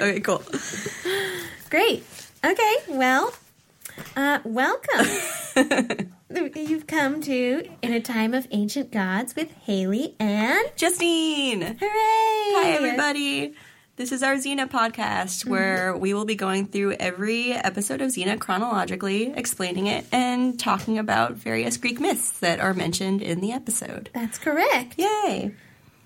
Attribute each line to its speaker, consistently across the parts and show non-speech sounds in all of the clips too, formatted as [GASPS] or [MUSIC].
Speaker 1: okay, cool. [LAUGHS]
Speaker 2: Great. Okay, well, uh, welcome. [LAUGHS] You've come to In a Time of Ancient Gods with Haley and.
Speaker 1: Justine.
Speaker 2: Hooray!
Speaker 1: Hi, everybody. This is our Xena podcast where we will be going through every episode of Xena chronologically, explaining it, and talking about various Greek myths that are mentioned in the episode.
Speaker 2: That's correct.
Speaker 1: Yay!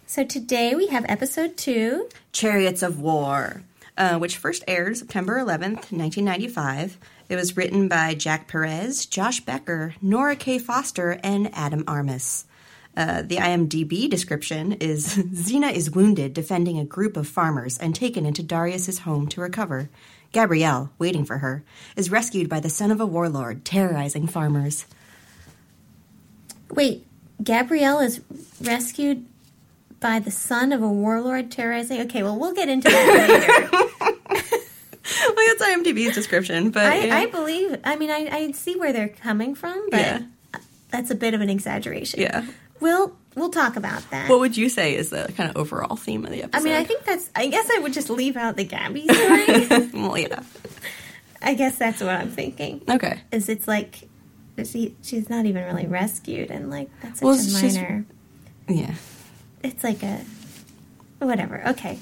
Speaker 2: So today we have episode two.
Speaker 1: Chariots of War, uh, which first aired September 11th, 1995. It was written by Jack Perez, Josh Becker, Nora Kay Foster, and Adam Armus. Uh, the IMDb description is [LAUGHS] Xena is wounded defending a group of farmers and taken into Darius's home to recover. Gabrielle, waiting for her, is rescued by the son of a warlord terrorizing farmers.
Speaker 2: Wait, Gabrielle is rescued by the son of a warlord terrorizing. Okay, well, we'll get into that later. [LAUGHS] [LAUGHS]
Speaker 1: Well, that's IMDb's description, but
Speaker 2: I,
Speaker 1: yeah.
Speaker 2: I believe, I mean, I, I see where they're coming from, but
Speaker 1: Yeah.
Speaker 2: that's a bit of an exaggeration.
Speaker 1: yeah.
Speaker 2: We'll, we'll talk about that.
Speaker 1: What would you say is the kind of overall theme of the episode?
Speaker 2: I mean, I think that's. I guess I would just leave out the Gabby [LAUGHS] story.
Speaker 1: well, yeah.
Speaker 2: I guess that's what I'm thinking.
Speaker 1: Okay.
Speaker 2: Is it's like she she's not even really rescued, and like that's such
Speaker 1: Well,
Speaker 2: a minor.
Speaker 1: Yeah.
Speaker 2: It's like a whatever. Okay,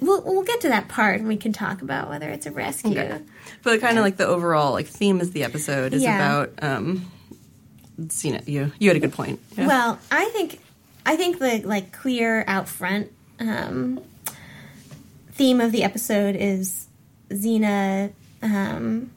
Speaker 2: we'll we'll get to that part, and we can talk about whether it's a rescue.
Speaker 1: Okay. But kind of like the overall like theme of the episode is
Speaker 2: Yeah.
Speaker 1: about um Xena. You you had a good point. Yeah.
Speaker 2: Well, I think I think the like clear out front um, theme of the episode is Xena um,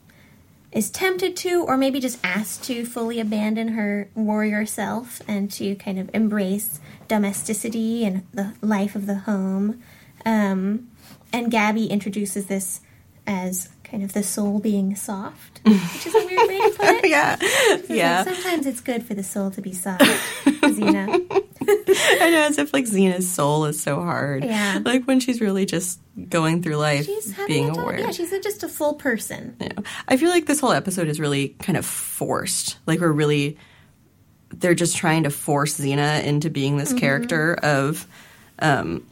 Speaker 2: is tempted to, or maybe just asked to, fully abandon her warrior self and to kind of embrace domesticity and the life of the home. Um, and Gabby introduces this as kind of the soul being soft, which is a weird way to put it. [LAUGHS]
Speaker 1: yeah.
Speaker 2: It's like,
Speaker 1: Yeah.
Speaker 2: sometimes it's good for the soul to be soft, Xena. [LAUGHS]
Speaker 1: I know as if like Xena's soul is so hard.
Speaker 2: Yeah.
Speaker 1: Like when she's really just going through life
Speaker 2: She's having
Speaker 1: being
Speaker 2: a
Speaker 1: aware.
Speaker 2: Yeah, she's just a full person.
Speaker 1: Know, I feel like this whole episode is really kind of forced. Like we're really they're just trying to force Xena into being
Speaker 2: Mm-hmm.
Speaker 1: this character of um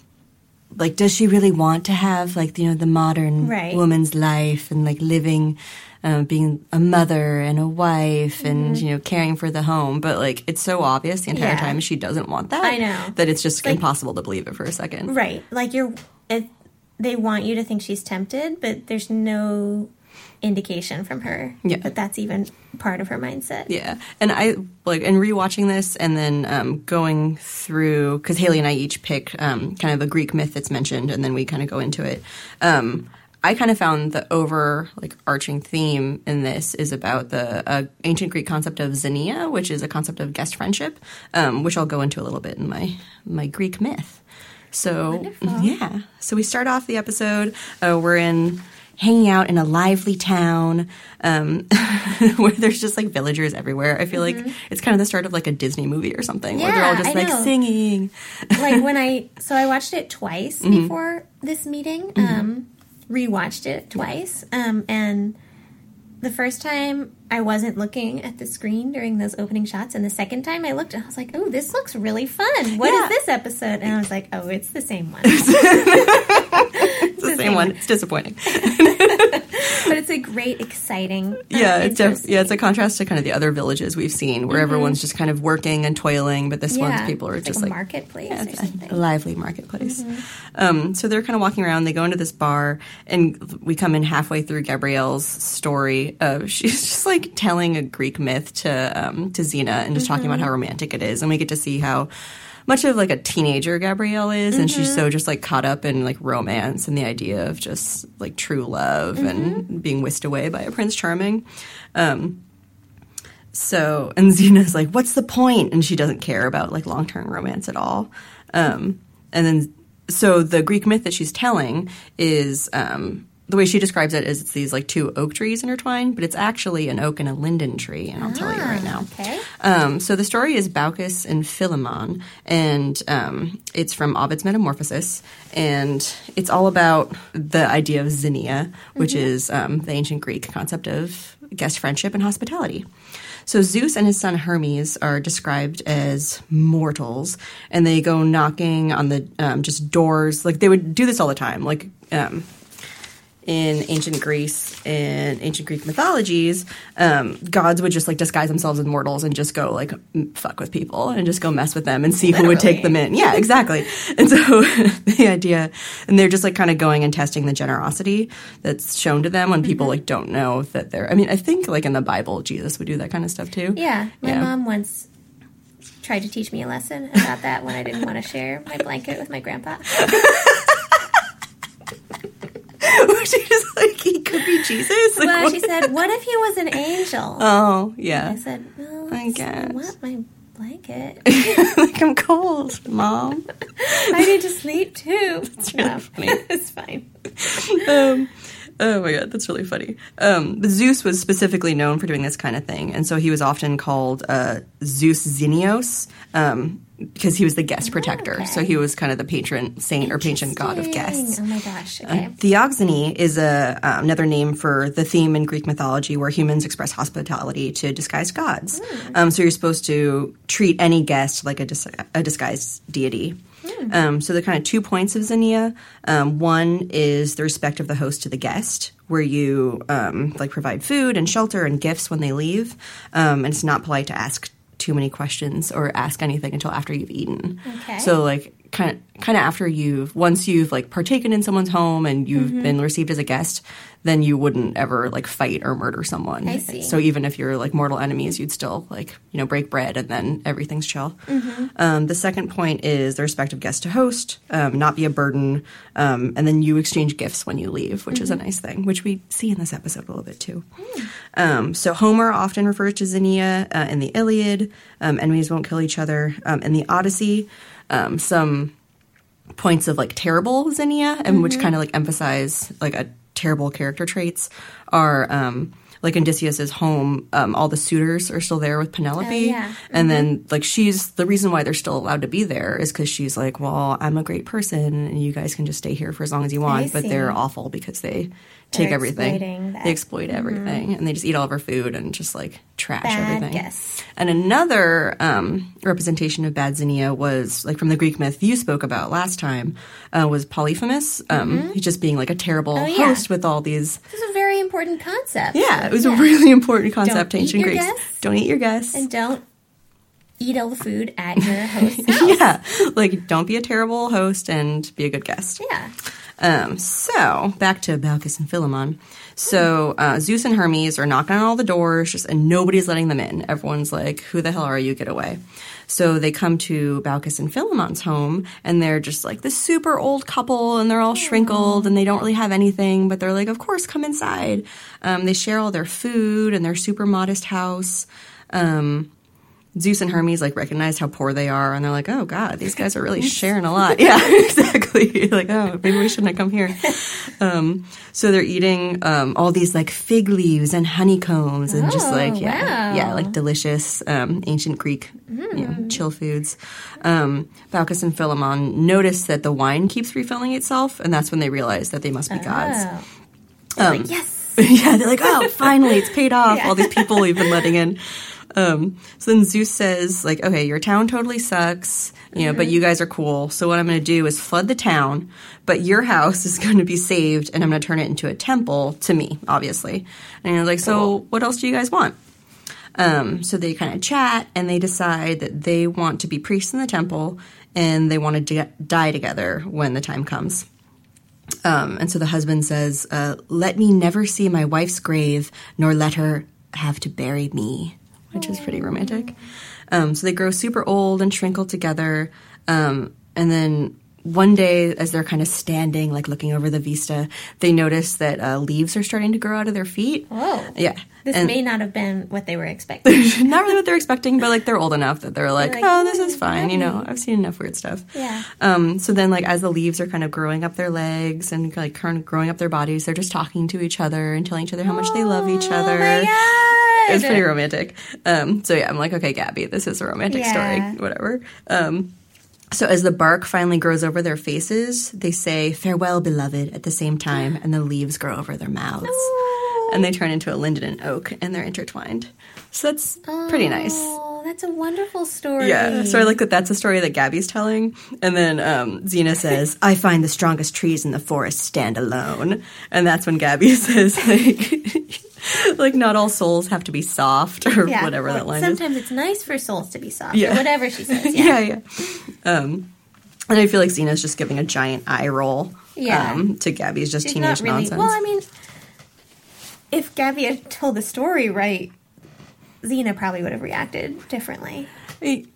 Speaker 1: like does she really want to have like you know the modern
Speaker 2: Right.
Speaker 1: woman's life and like living um, being a mother and a wife and you know caring for the home but like it's so obvious the entire
Speaker 2: Mm-hmm. Yeah.
Speaker 1: time she doesn't want that
Speaker 2: I know.
Speaker 1: that it's just
Speaker 2: Like-
Speaker 1: impossible to believe it for a second
Speaker 2: Right. Like you're it, they want you to think she's tempted, but there's no indication from her
Speaker 1: Yeah.
Speaker 2: that that's even part of her mindset.
Speaker 1: Yeah, and I like and rewatching this and then um, going through because Haley and I each pick um, kind of a Greek myth that's mentioned, and then we kind of go into it. Um, I kind of found the over like arching theme in this is about the uh, ancient Greek concept of xenia, which is a concept of guest friendship, um, which I'll go into a little bit in my my Greek myth. So
Speaker 2: Wonderful.
Speaker 1: yeah, so we start off the episode. Uh, we're in hanging out in a lively town um, [LAUGHS] where there's just like villagers everywhere. I feel like it's kind of the start of like a Disney movie or something where they're all
Speaker 2: Mm-hmm.
Speaker 1: Just
Speaker 2: I
Speaker 1: like
Speaker 2: know.
Speaker 1: singing.
Speaker 2: like when [LAUGHS] I so I watched it twice
Speaker 1: Mm-hmm.
Speaker 2: before this meeting. Um rewatched it twice. Um and the first time I wasn't looking at the screen during those opening shots, and the second time I looked, and I was like, "Oh, this looks really fun. What is
Speaker 1: Yeah.
Speaker 2: this episode?" And I was like, "Oh, it's the same one." [LAUGHS] [LAUGHS]
Speaker 1: It's the same one. It's disappointing. [LAUGHS]
Speaker 2: but it's a great, exciting. uh,
Speaker 1: yeah, it's def- yeah, it's a contrast to kind of the other villages we've seen where everyone's just kind of working and toiling, but this one's people are
Speaker 2: It's
Speaker 1: just
Speaker 2: like a
Speaker 1: like
Speaker 2: marketplace
Speaker 1: Yeah,
Speaker 2: or something.
Speaker 1: a lively marketplace.
Speaker 2: Mm-hmm.
Speaker 1: Um, so they're kind of walking around. They go into this bar, and we come in halfway through Gabrielle's story. Uh, [LAUGHS] she's just like telling a Greek myth to um, to Xena and just talking
Speaker 2: Mm-hmm.
Speaker 1: about how romantic it is, and we get to see how much of like a teenager Gabrielle is, and she's
Speaker 2: Mm-hmm.
Speaker 1: so just like caught up in like romance and the idea of just like true love
Speaker 2: Mm-hmm.
Speaker 1: and being whisked away by a Prince Charming. Um, so, and Xena's like, what's the point? And she doesn't care about like long term romance at all. Um, and then, so the Greek myth that she's telling is um, the way she describes it is it's these like two oak trees intertwined, but it's actually an oak and a linden tree, and I'll tell you right now.
Speaker 2: Okay.
Speaker 1: Um, so the story is Baucis and Philemon, and um, it's from Ovid's Metamorphosis, and it's all about the idea of Xenia, which is um, the ancient Greek concept of guest friendship and hospitality. So Zeus and his son Hermes are described as mortals, and they go knocking on the um, just doors. Like they would do this all the time. Like um, in ancient Greece and ancient Greek mythologies, um, gods would just like disguise themselves as mortals and just go like m- fuck with people and just go mess with them and see who would take them in. Yeah, exactly. and so [LAUGHS] the idea, and they're just like kind of going and testing the generosity that's shown to them when people like don't know that they're. I mean, I think like in the Bible, Jesus would do that kind of stuff too.
Speaker 2: Yeah, my
Speaker 1: Yeah.
Speaker 2: mom once tried to teach me a lesson about that when I didn't want to share my blanket with my grandpa. [LAUGHS] [LAUGHS]
Speaker 1: she just like he could be Jesus. Like,
Speaker 2: Well,
Speaker 1: what-
Speaker 2: she said, "What if he was an angel?" [LAUGHS]
Speaker 1: oh yeah.
Speaker 2: I said, "Well,
Speaker 1: I guess.
Speaker 2: want my blanket. [LAUGHS]
Speaker 1: like I'm cold, mom.
Speaker 2: I need to sleep too."
Speaker 1: really
Speaker 2: No,
Speaker 1: funny.
Speaker 2: it's fine.
Speaker 1: um, oh my god, that's really funny. Um, Zeus was specifically known for doing this kind of thing, and so he was often called uh, Zeus Xenios um, because he was the guest protector.
Speaker 2: okay.
Speaker 1: So he was kind of the patron saint or patron god of guests.
Speaker 2: Oh my gosh. Okay.
Speaker 1: Theoxany is a, um, another name for the theme in Greek mythology where humans express hospitality to disguised gods. Um, so you're supposed to treat any guest like a, dis- a disguised deity. Um, so the kind of two points of Xenia. Um, one is the respect of the host to the guest, where you um, like provide food and shelter and gifts when they leave, um, and it's not polite to ask too many questions or ask anything until after you've eaten.
Speaker 2: Okay.
Speaker 1: So like kind of kind of after you've once you've like partaken in someone's home and you've
Speaker 2: Mm-hmm.
Speaker 1: been received as a guest, then you wouldn't ever like fight or murder someone.
Speaker 2: I see.
Speaker 1: So even if you're like mortal enemies, you'd still like you know break bread and then everything's chill.
Speaker 2: Mm-hmm.
Speaker 1: Um, the second point is the respect of guest to host, um, not be a burden, um, and then you exchange gifts when you leave, which
Speaker 2: Mm-hmm.
Speaker 1: is a nice thing, which we see in this episode a little bit too.
Speaker 2: Hmm.
Speaker 1: Um, so Homer often refers to Xenia uh, in the Iliad. Um, enemies won't kill each other. Um, in the Odyssey, um, some points of like terrible Xenia, and which kind of like emphasize like a terrible character traits are um, like in Odysseus's home. Um, all the suitors are still there with Penelope,
Speaker 2: Oh, yeah.
Speaker 1: and then like she's the reason why they're still allowed to be there is because she's like, well, I'm a great person, and you guys can just stay here for as long as you want.
Speaker 2: I
Speaker 1: but
Speaker 2: see.
Speaker 1: they're awful because they take
Speaker 2: They're
Speaker 1: everything.
Speaker 2: Mm-hmm.
Speaker 1: They exploit everything, and they just eat all of our food and just like trash
Speaker 2: Bad
Speaker 1: everything.
Speaker 2: guess.
Speaker 1: And another um, representation of bad Xenia was like from the Greek myth you spoke about last time uh, was Polyphemus. Um, He's just being like a terrible
Speaker 2: Mm-hmm. Oh, yeah.
Speaker 1: host with all these.
Speaker 2: This is a very important concept.
Speaker 1: Yeah, it was a really important concept to
Speaker 2: eat
Speaker 1: ancient Greeks.
Speaker 2: guests.
Speaker 1: Don't eat your guests.
Speaker 2: And don't eat all the food at [LAUGHS] your host's house.
Speaker 1: yeah, like don't be a terrible host and be a good guest.
Speaker 2: Yeah.
Speaker 1: Um, so back to Baucis and Philemon. So uh, Zeus and Hermes are knocking on all the doors, just and nobody's letting them in. Everyone's like, "Who the hell are you? Get away!" So they come to Baucis and Philemon's home, and they're just like this super old couple, and they're all shrinkled, and they don't really have anything, but they're like, "Of course, come inside." Um, they share all their food and their super modest house. Um, Zeus and Hermes like recognize how poor they are, and they're like, "Oh God, these guys are really [LAUGHS] sharing a lot." [LAUGHS] Yeah, [LAUGHS] exactly. like, oh, maybe we shouldn't have come here. Um, so they're eating um, all these like fig leaves and honeycombs, and just
Speaker 2: Oh,
Speaker 1: like yeah,
Speaker 2: wow.
Speaker 1: yeah, like delicious um, ancient Greek you know, chill foods. Um, Baucis and Philemon notice that the wine keeps refilling itself, and that's when they realize that they must be gods.
Speaker 2: Oh.
Speaker 1: Um,
Speaker 2: like, yes.
Speaker 1: yeah, they're like, oh, finally, it's paid off.
Speaker 2: Yeah.
Speaker 1: All these people we've been letting in. Um, so then Zeus says, like, okay, your town totally sucks, you know, but
Speaker 2: Mm-hmm.
Speaker 1: you guys are cool. So what I'm going to do is flood the town, but your house [LAUGHS] is going to be saved, and I'm going to turn it into a temple to me, obviously. And you're like, so what else do you guys want? Um, so they kind of chat and they decide that they want to be priests in the temple and they want to di- die together when the time comes. Um, and so the husband says, uh, Let me never see my wife's grave, nor let her have to bury me, which is pretty romantic. Um, so they grow super old and shrinkle together. Um, and then one day, as they're kind of standing, like looking over the vista, they notice that uh, leaves are starting to grow out of their feet.
Speaker 2: Whoa.
Speaker 1: Yeah.
Speaker 2: This
Speaker 1: And-
Speaker 2: may not have been what they were expecting. [LAUGHS]
Speaker 1: not really what they're expecting, but like they're old enough that they're like,
Speaker 2: like,
Speaker 1: oh, this is
Speaker 2: "Mm,
Speaker 1: fine. You know. I've seen enough weird stuff.
Speaker 2: Yeah.
Speaker 1: Um, so then, like, as the leaves are kind of growing up their legs and like kind of growing up their bodies, they're just talking to each other and telling each other how much they love each other.
Speaker 2: God!
Speaker 1: It's pretty romantic. Um, so yeah, I'm like, okay, Gabby, this is a romantic
Speaker 2: Yeah.
Speaker 1: story, whatever. Um, so as the bark finally grows over their faces, they say "farewell, beloved" at the same time, and the leaves grow over their mouths, and they turn into a linden and oak, and they're intertwined. So that's pretty nice.
Speaker 2: Oh, that's a wonderful story.
Speaker 1: Yeah, so I like that that's a story that Gabby's telling. And then um, Xena [LAUGHS] says, I find the strongest trees in the forest stand alone. And that's when Gabby [LAUGHS] says, like, [LAUGHS] like not all souls have to be soft or
Speaker 2: Yeah,
Speaker 1: whatever
Speaker 2: or
Speaker 1: that line is.
Speaker 2: Sometimes it's nice for souls to be soft.
Speaker 1: Yeah.
Speaker 2: Whatever she says. [LAUGHS] Yeah.
Speaker 1: Yeah, yeah. Um, and I feel like Xena's just giving a giant eye roll
Speaker 2: Yeah.
Speaker 1: um, to Gabby's just
Speaker 2: She's
Speaker 1: teenage
Speaker 2: not really.
Speaker 1: nonsense.
Speaker 2: Well, I mean, if Gabby had told the story right, Xena probably would have reacted differently.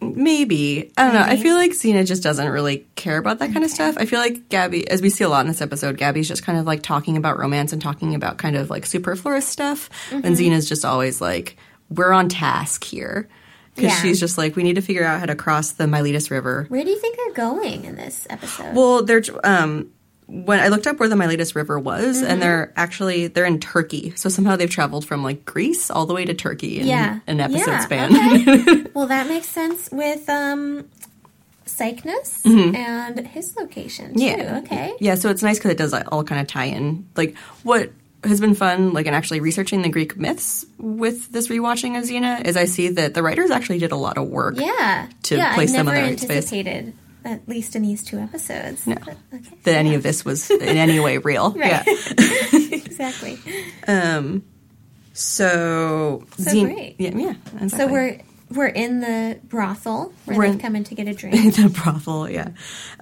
Speaker 1: Maybe. I don't know. I feel like Xena just doesn't really care about that kind of stuff. I feel like Gabby, as we see a lot in this episode, Gabby's just kind of like talking about romance and talking about kind of like superfluous stuff.
Speaker 2: Mm-hmm.
Speaker 1: And Xena's just always like, we're on task here. Because
Speaker 2: Yeah.
Speaker 1: she's just like, we need to figure out how to cross the Miletus River.
Speaker 2: Where do you think they're going in this episode?
Speaker 1: Well, they're, um, when I looked up where the Miletus River was,
Speaker 2: Mm-hmm.
Speaker 1: and they're actually they're in Turkey. So somehow they've traveled from like Greece all the way to Turkey in
Speaker 2: yeah,
Speaker 1: an episode
Speaker 2: yeah,
Speaker 1: span.
Speaker 2: okay. [LAUGHS] well, that makes sense with um, Cygnus and his location too.
Speaker 1: Mm-hmm. Yeah.
Speaker 2: Okay.
Speaker 1: Yeah, so it's nice because it does all kind of tie in. Like what has been fun, like in actually researching the Greek myths with this rewatching of Xena, is I see that the writers actually did a lot of work.
Speaker 2: Yeah.
Speaker 1: To
Speaker 2: yeah,
Speaker 1: place them in the right space.
Speaker 2: anticipated, at least in these two episodes.
Speaker 1: No.
Speaker 2: But, okay.
Speaker 1: That any of this was in any way real. [LAUGHS]
Speaker 2: Right.
Speaker 1: Yeah. [LAUGHS] [LAUGHS]
Speaker 2: exactly.
Speaker 1: Um. So.
Speaker 2: So
Speaker 1: Xen-
Speaker 2: great.
Speaker 1: Yeah. Yeah. Exactly.
Speaker 2: So we're we're in the brothel where
Speaker 1: We're in-
Speaker 2: come in to get a drink.
Speaker 1: the brothel, yeah.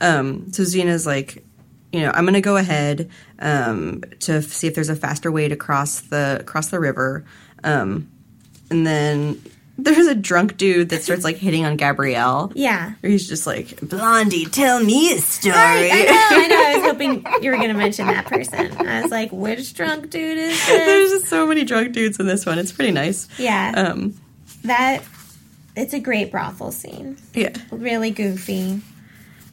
Speaker 1: Um, so Xena's like, you know, I'm going to go ahead um, to f- see if there's a faster way to cross the cross the river, um, and then there's a drunk dude that starts like hitting on Gabrielle.
Speaker 2: yeah.
Speaker 1: Or he's just like, Blondie, tell me a story.
Speaker 2: Right, I know, I know. I was hoping you were going to mention that person. I was like, which drunk dude is this?
Speaker 1: There's just so many drunk dudes in this one. It's pretty nice.
Speaker 2: Yeah,
Speaker 1: Um,
Speaker 2: that it's a great brothel scene.
Speaker 1: yeah.
Speaker 2: Really goofy.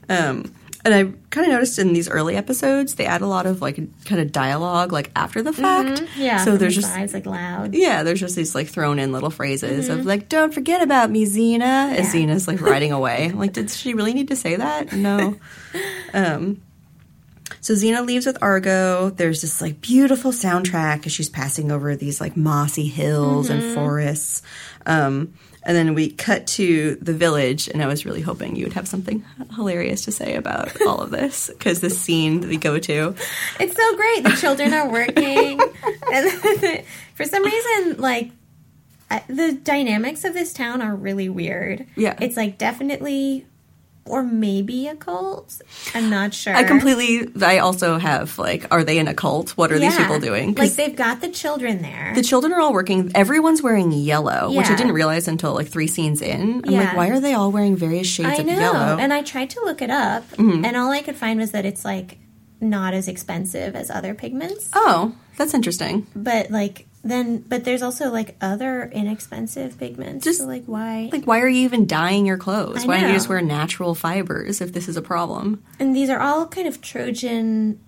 Speaker 1: Um, and I kind of noticed in these early episodes, they add a lot of like kind of dialogue like after the fact.
Speaker 2: Yeah.
Speaker 1: So there's just
Speaker 2: sides, like loud.
Speaker 1: Yeah, there's just these like thrown in little phrases of like, "Don't forget about me, Xena." As
Speaker 2: Yeah.
Speaker 1: Xena's like riding [LAUGHS] away. Like, did she really need to say that? No. [LAUGHS] um. So Xena leaves with Argo. There's this like beautiful soundtrack as she's passing over these like mossy hills and forests. Um, and then we cut to the village, and I was really hoping you would have something hilarious to say about all of this because this scene that we go to,
Speaker 2: It's so great. The children are working, [LAUGHS] and [LAUGHS] for some reason, like the dynamics of this town are really weird.
Speaker 1: Yeah.
Speaker 2: it's like definitely, or maybe a cult. I'm not sure.
Speaker 1: I completely. I also have like, are they in a cult? What are these people doing?
Speaker 2: Like they've got the children there.
Speaker 1: the children are all working. Everyone's wearing yellow, which I didn't realize until like three scenes in. I'm
Speaker 2: Yeah.
Speaker 1: like, why are they all wearing various shades
Speaker 2: I
Speaker 1: of yellow? Mm-hmm.
Speaker 2: and I tried to look it up, and all I could find was that it's like not as expensive as other pigments,
Speaker 1: oh, that's interesting.
Speaker 2: but like then, but there's also like other inexpensive pigments.
Speaker 1: Just-
Speaker 2: so like why?
Speaker 1: Like, why are you even dyeing your clothes?
Speaker 2: I
Speaker 1: why don't you just wear natural fibers if this is a problem?
Speaker 2: And these are all kind of Trojan,